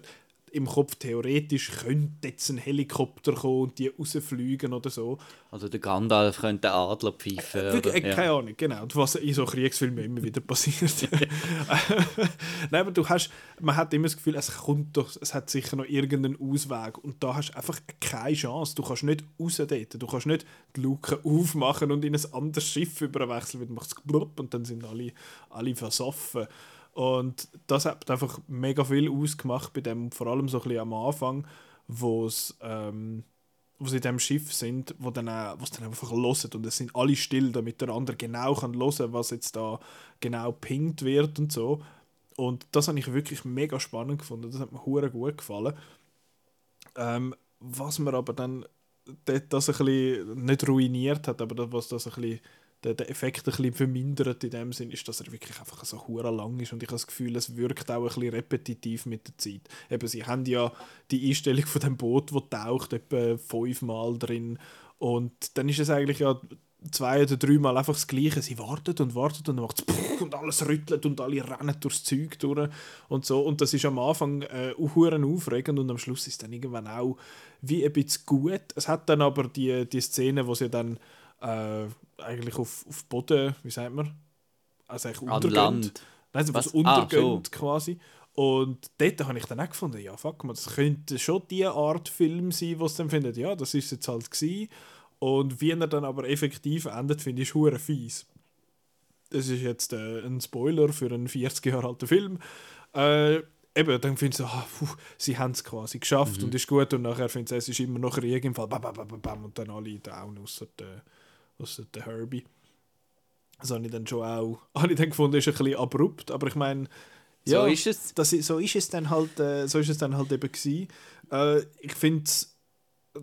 im Kopf theoretisch könnte jetzt ein Helikopter kommen und die rausfliegen oder so. Also der Gandalf könnte den Adler pfeifen. Wirklich, oder? äh, Ja. keine Ahnung, genau. Und Was in so Kriegsfilmen immer wieder passiert. Nein, aber du hast, man hat immer das Gefühl, es kommt doch, es hat sicher noch irgendeinen Ausweg. Und da hast du einfach keine Chance. Du kannst nicht raus dort. Du kannst nicht die Luke aufmachen und in ein anderes Schiff überwechseln, weil du machst blub und dann sind alle, alle versoffen. Und das hat einfach mega viel ausgemacht bei dem, vor allem so ein bisschen am Anfang, wo ähm, wo sie in diesem Schiff sind, wo dann, wo dann einfach hören und es sind alle still, damit der andere genau kann hören, was jetzt da genau pinkt wird und so. Und das habe ich wirklich mega spannend gefunden. Das hat mir hure gut gefallen. Ähm, was mir aber dann das ein bisschen nicht ruiniert hat, aber was das ein bisschen den, den Effekt ein bisschen vermindert in dem Sinn, ist, dass er wirklich einfach so hure lang ist und ich habe das Gefühl, es wirkt auch ein bisschen repetitiv mit der Zeit. Eben, sie haben ja die Einstellung von dem Boot, wo taucht, etwa fünfmal drin und dann ist es eigentlich ja zwei oder dreimal einfach das Gleiche. Sie wartet und wartet und macht es und alles rüttelt und alle rennen durchs Zeug durch und so. Und das ist am Anfang äh, aufregend und am Schluss ist dann irgendwann auch wie ein bisschen gut. Es hat dann aber die, die Szene, wo sie dann äh, eigentlich auf, auf Boden, wie sagt man? Also eigentlich An. Land. Nein, also was Was? Ah, so. quasi. Und dort habe ich dann auch gefunden, ja, fuck man, das könnte schon die Art Film sein, wo es dann findet, ja, das ist jetzt halt gewesen. Und wie er dann aber effektiv endet, finde ich hure fies. Das ist jetzt äh, ein Spoiler für einen 40 Jahre alten Film. Äh, eben, dann findest du, ah, puh, sie haben es quasi geschafft Mhm. und ist gut. Und nachher findest du, es ist immer noch Krieg im Fall. Bam, bam, bam, bam, und dann alle down, außer der, außer der Herbie. Das habe ich dann schon auch habe ich dann gefunden, ist ein bisschen abrupt. Aber ich meine, So ja, ist es. das, so ist es dann halt, äh, so ist es dann halt eben gewesen. Äh, ich finde es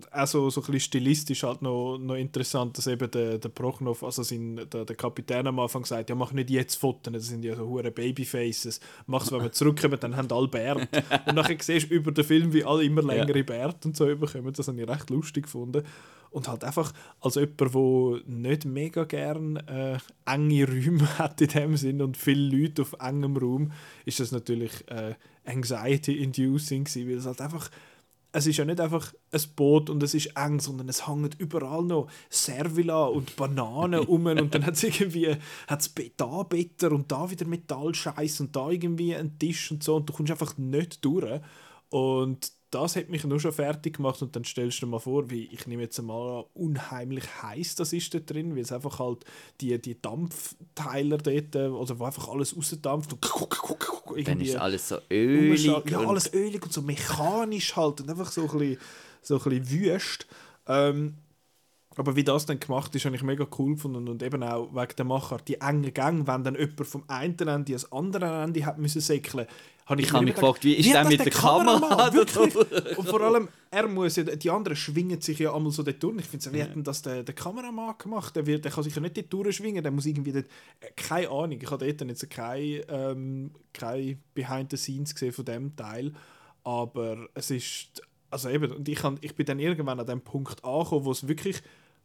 also so ein bisschen stilistisch halt noch, noch interessant, dass eben der, der Prochnov, also sein, der, der Kapitän am Anfang sagt, ja mach nicht jetzt Fotos, das sind ja so hure Babyfaces, mach's, wenn wir zurückkommen, dann haben alle Bärt. Und nachher siehst du über den Film, wie alle immer längere Bärte und so überkommen, das habe ich recht lustig gefunden. Und halt einfach als jemand, der nicht mega gern äh, enge Räume hat in dem Sinn und viele Leute auf engem Raum, ist das natürlich äh, anxiety-inducing gewesen, weil es halt einfach es ist ja nicht einfach ein Boot und es ist eng, sondern es hängt überall noch Servila und Bananen um und dann hat es irgendwie hat's da Better und da wieder Metallscheiß und da irgendwie ein Tisch und so und du kommst einfach nicht durch. Und das hat mich nur schon fertig gemacht und dann stellst du dir mal vor, wie ich nehme jetzt mal an, unheimlich heiß das ist da drin, weil es einfach halt die, die Dampfteiler dort, oder wo einfach alles rausdampft und Dann irgendwie ist alles so ölig. Ja, und- alles ölig und so mechanisch halt und einfach so ein bisschen, so ein bisschen wüst. Ähm, aber wie das dann gemacht ist, habe ich mega cool gefunden und eben auch wegen der Macher. Die engen Gänge, wenn dann jemand vom einen Ende ans andere Ende hat müssen säckeln, habe ich, Ich habe mich gefragt, wie ist hat der mit der Kamera? Wirklich? und vor allem, er muss ja, die anderen schwingen sich ja einmal so dort durch. Ich finde, wie hat denn das der, der Kameramann gemacht? Der, wird, der kann sich ja nicht dort durchschwingen, der muss irgendwie dort, äh, keine Ahnung, ich habe dort jetzt keine, ähm, keine Behind the Scenes gesehen von dem Teil, aber es ist, also eben, und ich, kann, ich bin dann irgendwann an dem Punkt angekommen, wo es wirklich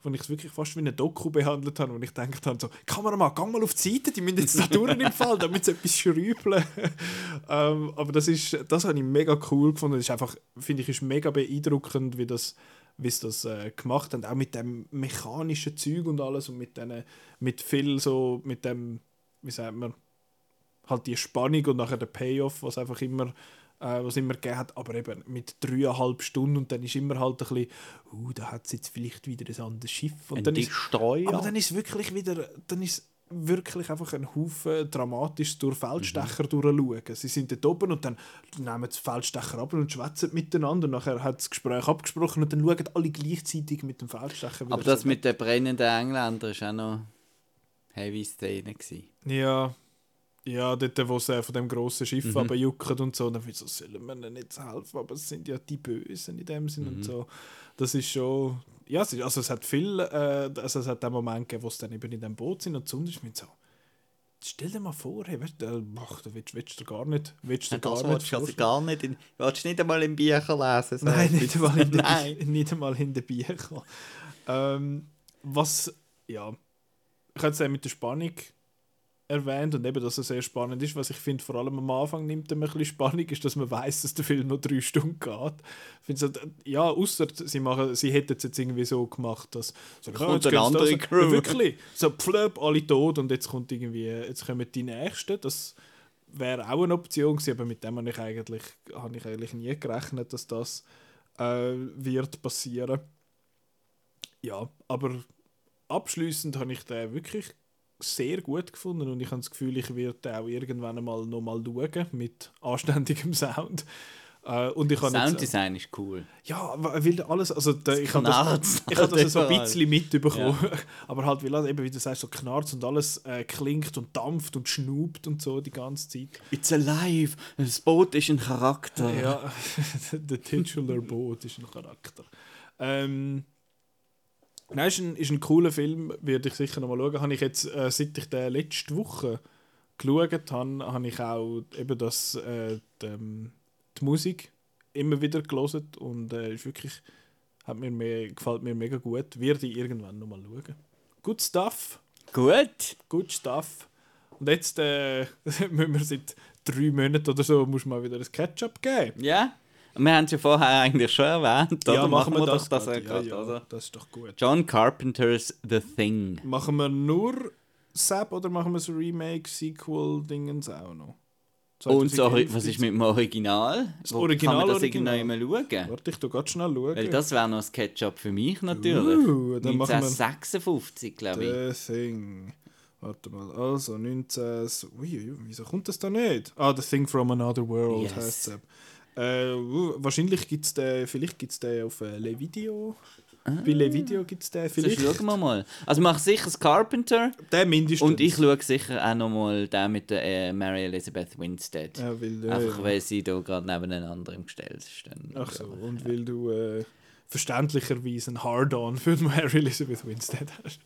wo ich es wirklich fast wie eine Doku behandelt habe, wo ich gedacht habe, so, Kameramann, geh mal auf die Seite, die müssen jetzt da durch im Fall, damit sie etwas schrübeln. ähm, aber das ist, das habe ich mega cool gefunden. Das ist einfach, finde ich, ist mega beeindruckend, wie das, wie sie das äh, gemacht haben, auch mit dem mechanischen Zeug und alles und mit denen, mit viel so, mit dem, wie sagt man, halt die Spannung und nachher der Payoff, was einfach immer äh, was immer gegeben hat, aber eben mit dreieinhalb Stunden und dann ist immer halt ein bisschen, uh, da hat es jetzt vielleicht wieder ein anderes Schiff und Ein dann ist, aber dann ist wirklich wieder, dann ist wirklich einfach einen Haufen dramatisch durch Feldstecher mhm. durchschauen. Sie sind dort oben und dann nehmen die Feldstecher ab und schwätzen miteinander. Nachher hat das Gespräch abgesprochen und dann schauen alle gleichzeitig mit dem Feldstecher wieder Aber das so mit den brennenden Engländern war auch noch heavy Szene. Ja. Ja, dort, wo sie von dem grossen Schiff mhm. jucken und so, dann wird so, sollen wir ihnen nicht helfen, aber es sind ja die Bösen in dem Sinn mhm. und so. Das ist schon, ja, also es hat viel, äh, also es hat den Moment gegeben, wo sie dann eben in dem Boot sind und so, und ich so, stell dir mal vor, hey, weißt du, ach, da willst, willst du gar nicht, willst du gar das nicht, also gar nicht, in, willst du nicht einmal in Büchern lesen? So Nein, nicht einmal in, den, nicht einmal in den Büchern. Ähm, was, ja, ich hätte es mit der Spannung erwähnt und eben, dass es sehr spannend ist. Was ich finde, vor allem am Anfang nimmt er ein bisschen Spannung, ist, dass man weiß, dass der Film noch drei Stunden geht. Ich so, ja, außer sie, machen, sie hätten es jetzt irgendwie so gemacht, dass so, kommt ja, eine andere das, Crew. Ja, wirklich, so pflöp, alle tot und jetzt kommt irgendwie, jetzt kommen die Nächsten. Das wäre auch eine Option gewesen, aber mit dem habe ich eigentlich, habe ich eigentlich nie gerechnet, dass das äh, wird passieren. Ja, aber abschließend habe ich den wirklich sehr gut gefunden und ich habe das Gefühl, ich werde auch irgendwann einmal noch mal schauen mit anständigem Sound. Uh, und ich Sounddesign ist cool. Ja, weil alles, also da, ich habe das, ich hab das so ein bisschen mitbekommen, ja. aber halt, weil eben, wie du sagst, so knarzt und alles äh, klingt und dampft und schnupt und so die ganze Zeit. It's alive, das Boot ist ein Charakter. Ja, der titular Boot ist ein Charakter. Ähm, Nein, ist ein, ist ein cooler Film, werde ich sicher noch mal schauen. Habe ich jetzt, äh, seit ich den letzte Woche geschaut habe, habe ich auch eben das, äh, die, ähm, die Musik immer wieder gelesen und äh, ist wirklich, hat mir mehr, gefällt mir mega gut. Werde ich irgendwann noch mal schauen. Good stuff. Gut. Good stuff. Und jetzt äh, müssen wir seit drei Monaten oder so muss mal wieder ein Ketchup geben. Ja. Wir haben es ja vorher eigentlich schon erwähnt. Ja, machen wir, wir das, das, ja, grad, ja, also. das ist doch gut. John Carpenters The Thing. Machen wir nur Sab oder machen wir das Remake, Sequel, Dingens auch noch? Und so, was ist mit dem Original? Das Original Kann man das Original. irgendwann schauen? Warte, ich tu ganz schnell schauen. Weil das wäre noch das Ketchup für mich natürlich. Uh, 1956, glaube ich. The Thing. Warte mal, also 19... Ui, wieso kommt das da nicht? Ah, The Thing from Another World yes. heißt es. Äh, wahrscheinlich gibt es den, vielleicht gibt es den auf äh, Le Video. Ah. Bei Le Video gibt es den vielleicht. So, schauen wir mal. Also mach sicher das Carpenter. Der mindestens. Und ich schaue sicher auch noch mal den mit der äh, Mary Elizabeth Winstead. Ja, weil, äh, Einfach weil sie da gerade nebeneinander im Gestell stehen. Ach so, und weil du äh, verständlicherweise ein Hard-On für Mary Elizabeth Winstead hast.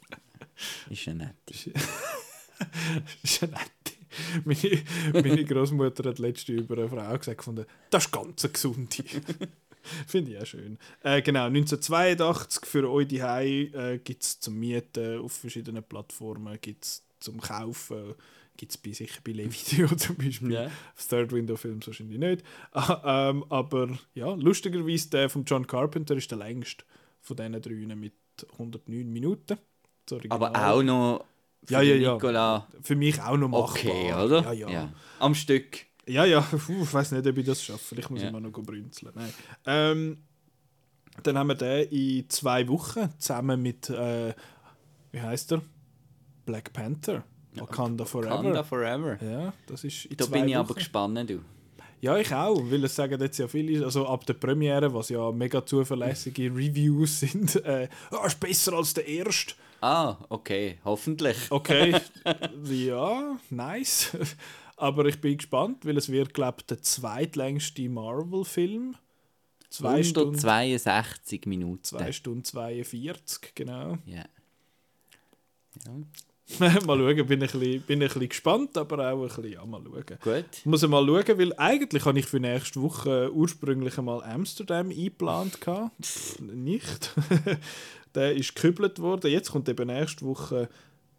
Ist ja nett. ist ja nett. meine, meine Großmutter hat letztens über eine Frau gesagt, gefunden, das ist ganz eine gesunde. Finde ich auch schön. Äh, genau, 1982 für euch die äh, gibt es zum Mieten auf verschiedenen Plattformen, gibt es zum Kaufen, gibt es bei, sicher bei Levideo zum Beispiel. Yeah. Third Window Films wahrscheinlich nicht. Ah, ähm, aber ja, lustigerweise der von John Carpenter ist der längste von diesen drei mit 109 Minuten. Aber auch noch ja, ja, ja. Nicola. Für mich auch noch machbar. Okay, oder? Ja, ja. ja. Am Stück. Ja, ja. Puh, ich weiß nicht, ob ich das schaffe. Vielleicht muss ja. ich mal noch brünzeln. Nein. Ähm, dann haben wir den in zwei Wochen zusammen mit, äh, wie heißt er? Black Panther. Wakanda Forever. Wakanda Forever. Ja, das ist in Da bin ich Wochen. aber gespannt, du. Ja, ich auch, weil es sagen jetzt ja viele, also ab der Premiere, was ja mega zuverlässige Reviews sind, äh, oh, ist besser als der erste. Ah, okay, hoffentlich. Okay, ja, nice. Aber ich bin gespannt, weil es wird, glaube ich, der zweitlängste Marvel-Film. 162 Minuten. 2 Stunden 42, genau. Yeah. Ja. mal schauen, bin ich, bisschen, bin ich ein bisschen gespannt, aber auch ein bisschen, ja, mal schauen. Gut. Ich muss mal schauen, weil eigentlich habe ich für nächste Woche ursprünglich einmal Amsterdam eingeplant. Nicht. Der ist gekübelt worden. Jetzt kommt eben nächste Woche.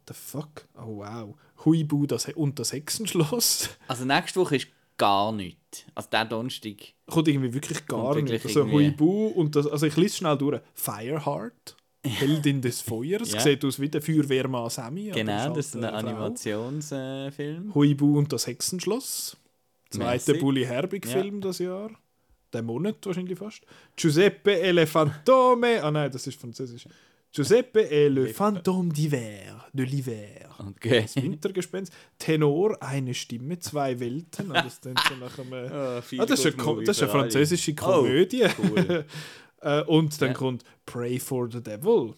The fuck? Oh wow. Huibu das, und das Hexenschloss. Also nächste Woche ist gar nichts. Also der Donnerstag. Kommt irgendwie wirklich gar nichts. Also Huibu und das. Also ich lese schnell durch. Fireheart. Heldin des Feuers. ja. Sieht aus wie der Feuerwehrmann Sammy. Genau, das ist ein Animationsfilm. Äh, Huibu und das Hexenschloss. Zweiter Bully Herbig-Film ja. das Jahr den Monat wahrscheinlich fast. Giuseppe e le fantôme. Ah nein, das ist französisch. Giuseppe e le fantôme d'hiver. De l'hiver. Okay. Das Wintergespenst. Tenor, eine Stimme, zwei Welten. Und das, dann so nach einem, ah, das, ist eine, das ist eine französische Komödie. Oh, cool. äh, und dann ja. kommt Pray for the Devil.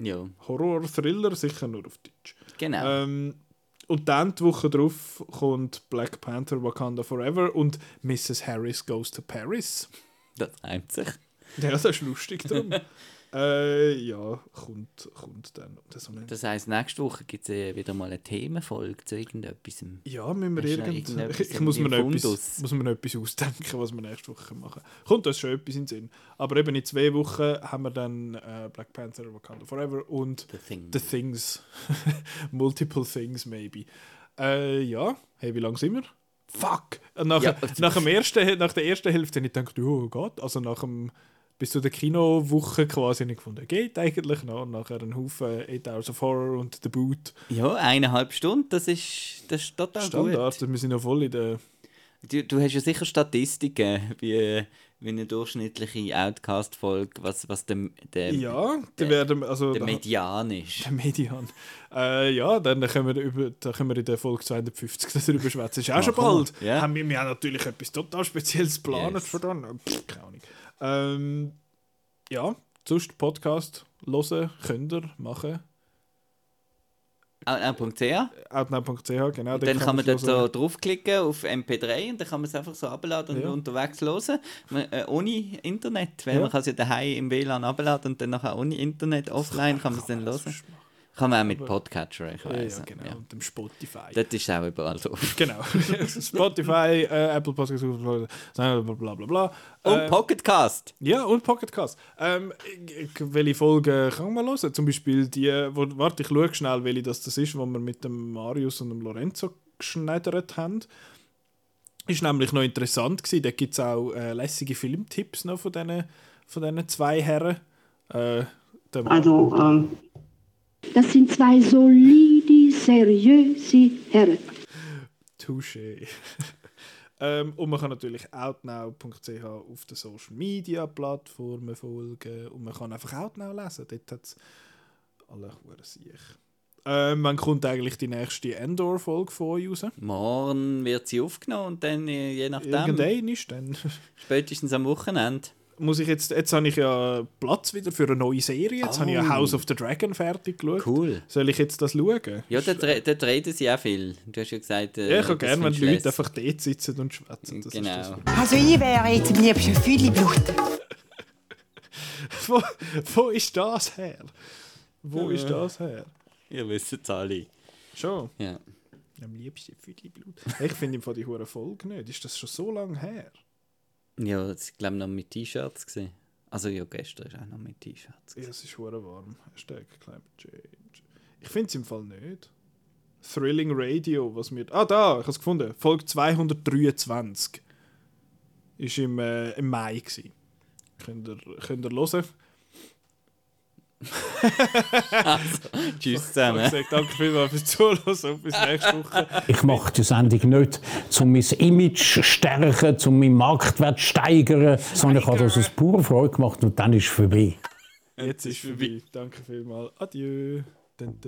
Ja. Horror-Thriller, sicher nur auf Deutsch. Genau. Ähm, und dann die Woche drauf kommt Black Panther Wakanda Forever und Mrs. Harris Goes to Paris. Das reimt sich. Ja, das ist lustig drum. Äh, ja, kommt, kommt dann. Das, das heisst, nächste Woche gibt es äh, wieder mal eine Themenfolge zu irgendetwas. Ja, müssen wir irgend... Ich muss mir, etwas, muss mir noch etwas ausdenken, was wir nächste Woche machen. Kommt das schon etwas in den Sinn. Aber eben in zwei Wochen haben wir dann äh, Black Panther, Wakanda Forever und The Things. The Things. Multiple Things, maybe. Äh, ja, hey, wie lange sind wir? Fuck! Nach, ja. nach, dem ersten, nach der ersten Hälfte habe ich gedacht, oh Gott, also nach dem bis zu der Kinowoche quasi nicht gefunden. Geht eigentlich noch. Nachher ein Haufen 8 Hours of Horror und The Boot. Ja, eineinhalb Stunden, das ist, das ist total Standard, gut. wir sind noch voll in der... Du, du hast ja sicher Statistiken, wie, wie eine durchschnittliche Outcast-Folge, was, was der, der, ja, der, werden, also, der Median ist. Der Median. Äh, ja, dann können, wir über, dann können wir in der Folge 250 darüber schwätzen. Ist auch schon bald. Ja. Haben wir, wir haben natürlich etwas total Spezielles geplant yes. für dann. Pff, keine Ahnung. Ähm, ja, sonst Podcast hören, könnt ihr machen. Outnow.ch Outnow.ch, genau. Und dann kann man dort so draufklicken auf MP3 und dann kann man es einfach so abladen und ja. unterwegs hören. äh, ohne Internet, weil ja. man kann es ja daheim im WLAN abladen und dann nachher ohne Internet offline kann man es dann hören. Kann man auch mit Podcatcher, ich weiß. Ja, genau, ja. und dem Spotify. Das ist auch überall so. Genau. Spotify, äh, Apple Podcasts, bla bla bla bla. Und äh, Pocketcast. Ja, und Pocketcast. Ähm, welche Folgen kann man hören? Zum Beispiel die, wo, warte, ich schaue schnell, welche das, das ist, wo wir mit dem Marius und dem Lorenzo geschneidert haben. Ist nämlich noch interessant gewesen. Da gibt es auch äh, lässige Filmtipps noch von diesen von zwei Herren. Äh, also, ähm, das sind zwei solide, seriöse Herren. Touché. ähm, und man kann natürlich outnow.ch auf den Social Media Plattformen folgen und man kann einfach Outnow lesen. Dort hat es alle sich. Ähm, wann kommt eigentlich die nächste Endor-Folge von euch raus? Morgen wird sie aufgenommen und dann äh, je nachdem. Irgendein ist dann. Spätestens am Wochenende muss ich jetzt, jetzt habe ich ja Platz wieder für eine neue Serie. Jetzt oh. habe ich ja House of the Dragon fertig geschaut. Cool. Soll ich jetzt das schauen? Ja, dort, reden sie auch viel. Du hast ja gesagt, äh, Ja, ich habe gerne, wenn die Leute einfach dort sitzen und schwätzen. Genau. Also ich wäre jetzt am liebsten Fülliblut. wo, wo ist das her? Wo ist das her? Ihr wisst es alle. Schon? Ja. Am liebsten Fülliblut. Ich finde im Fall die hure Folge nicht. Ist das schon so lange her? Ja, ich glaube noch mit T-Shirts gesehen. Also ja, gestern war auch noch mit T-Shirts. Ja, es ist hure warm. Hashtag Climate Change. Ich finde es im Fall nicht. Thrilling Radio, was mir... Ah, da, ich habe es gefunden. Folge 223. Ist im, äh, im Mai gewesen. Könnt ihr, könnt ihr hören. Also, tschüss zusammen. Ich danke vielmals fürs Zuhören und bis nächste Woche. Ich mache die Sendung nicht, um mein Image zu stärken, um meinen Marktwert zu steigern, sondern ich habe das aus purer Freude gemacht und dann ist es vorbei. Jetzt ist es vorbei. Danke vielmals. Adieu. Dun,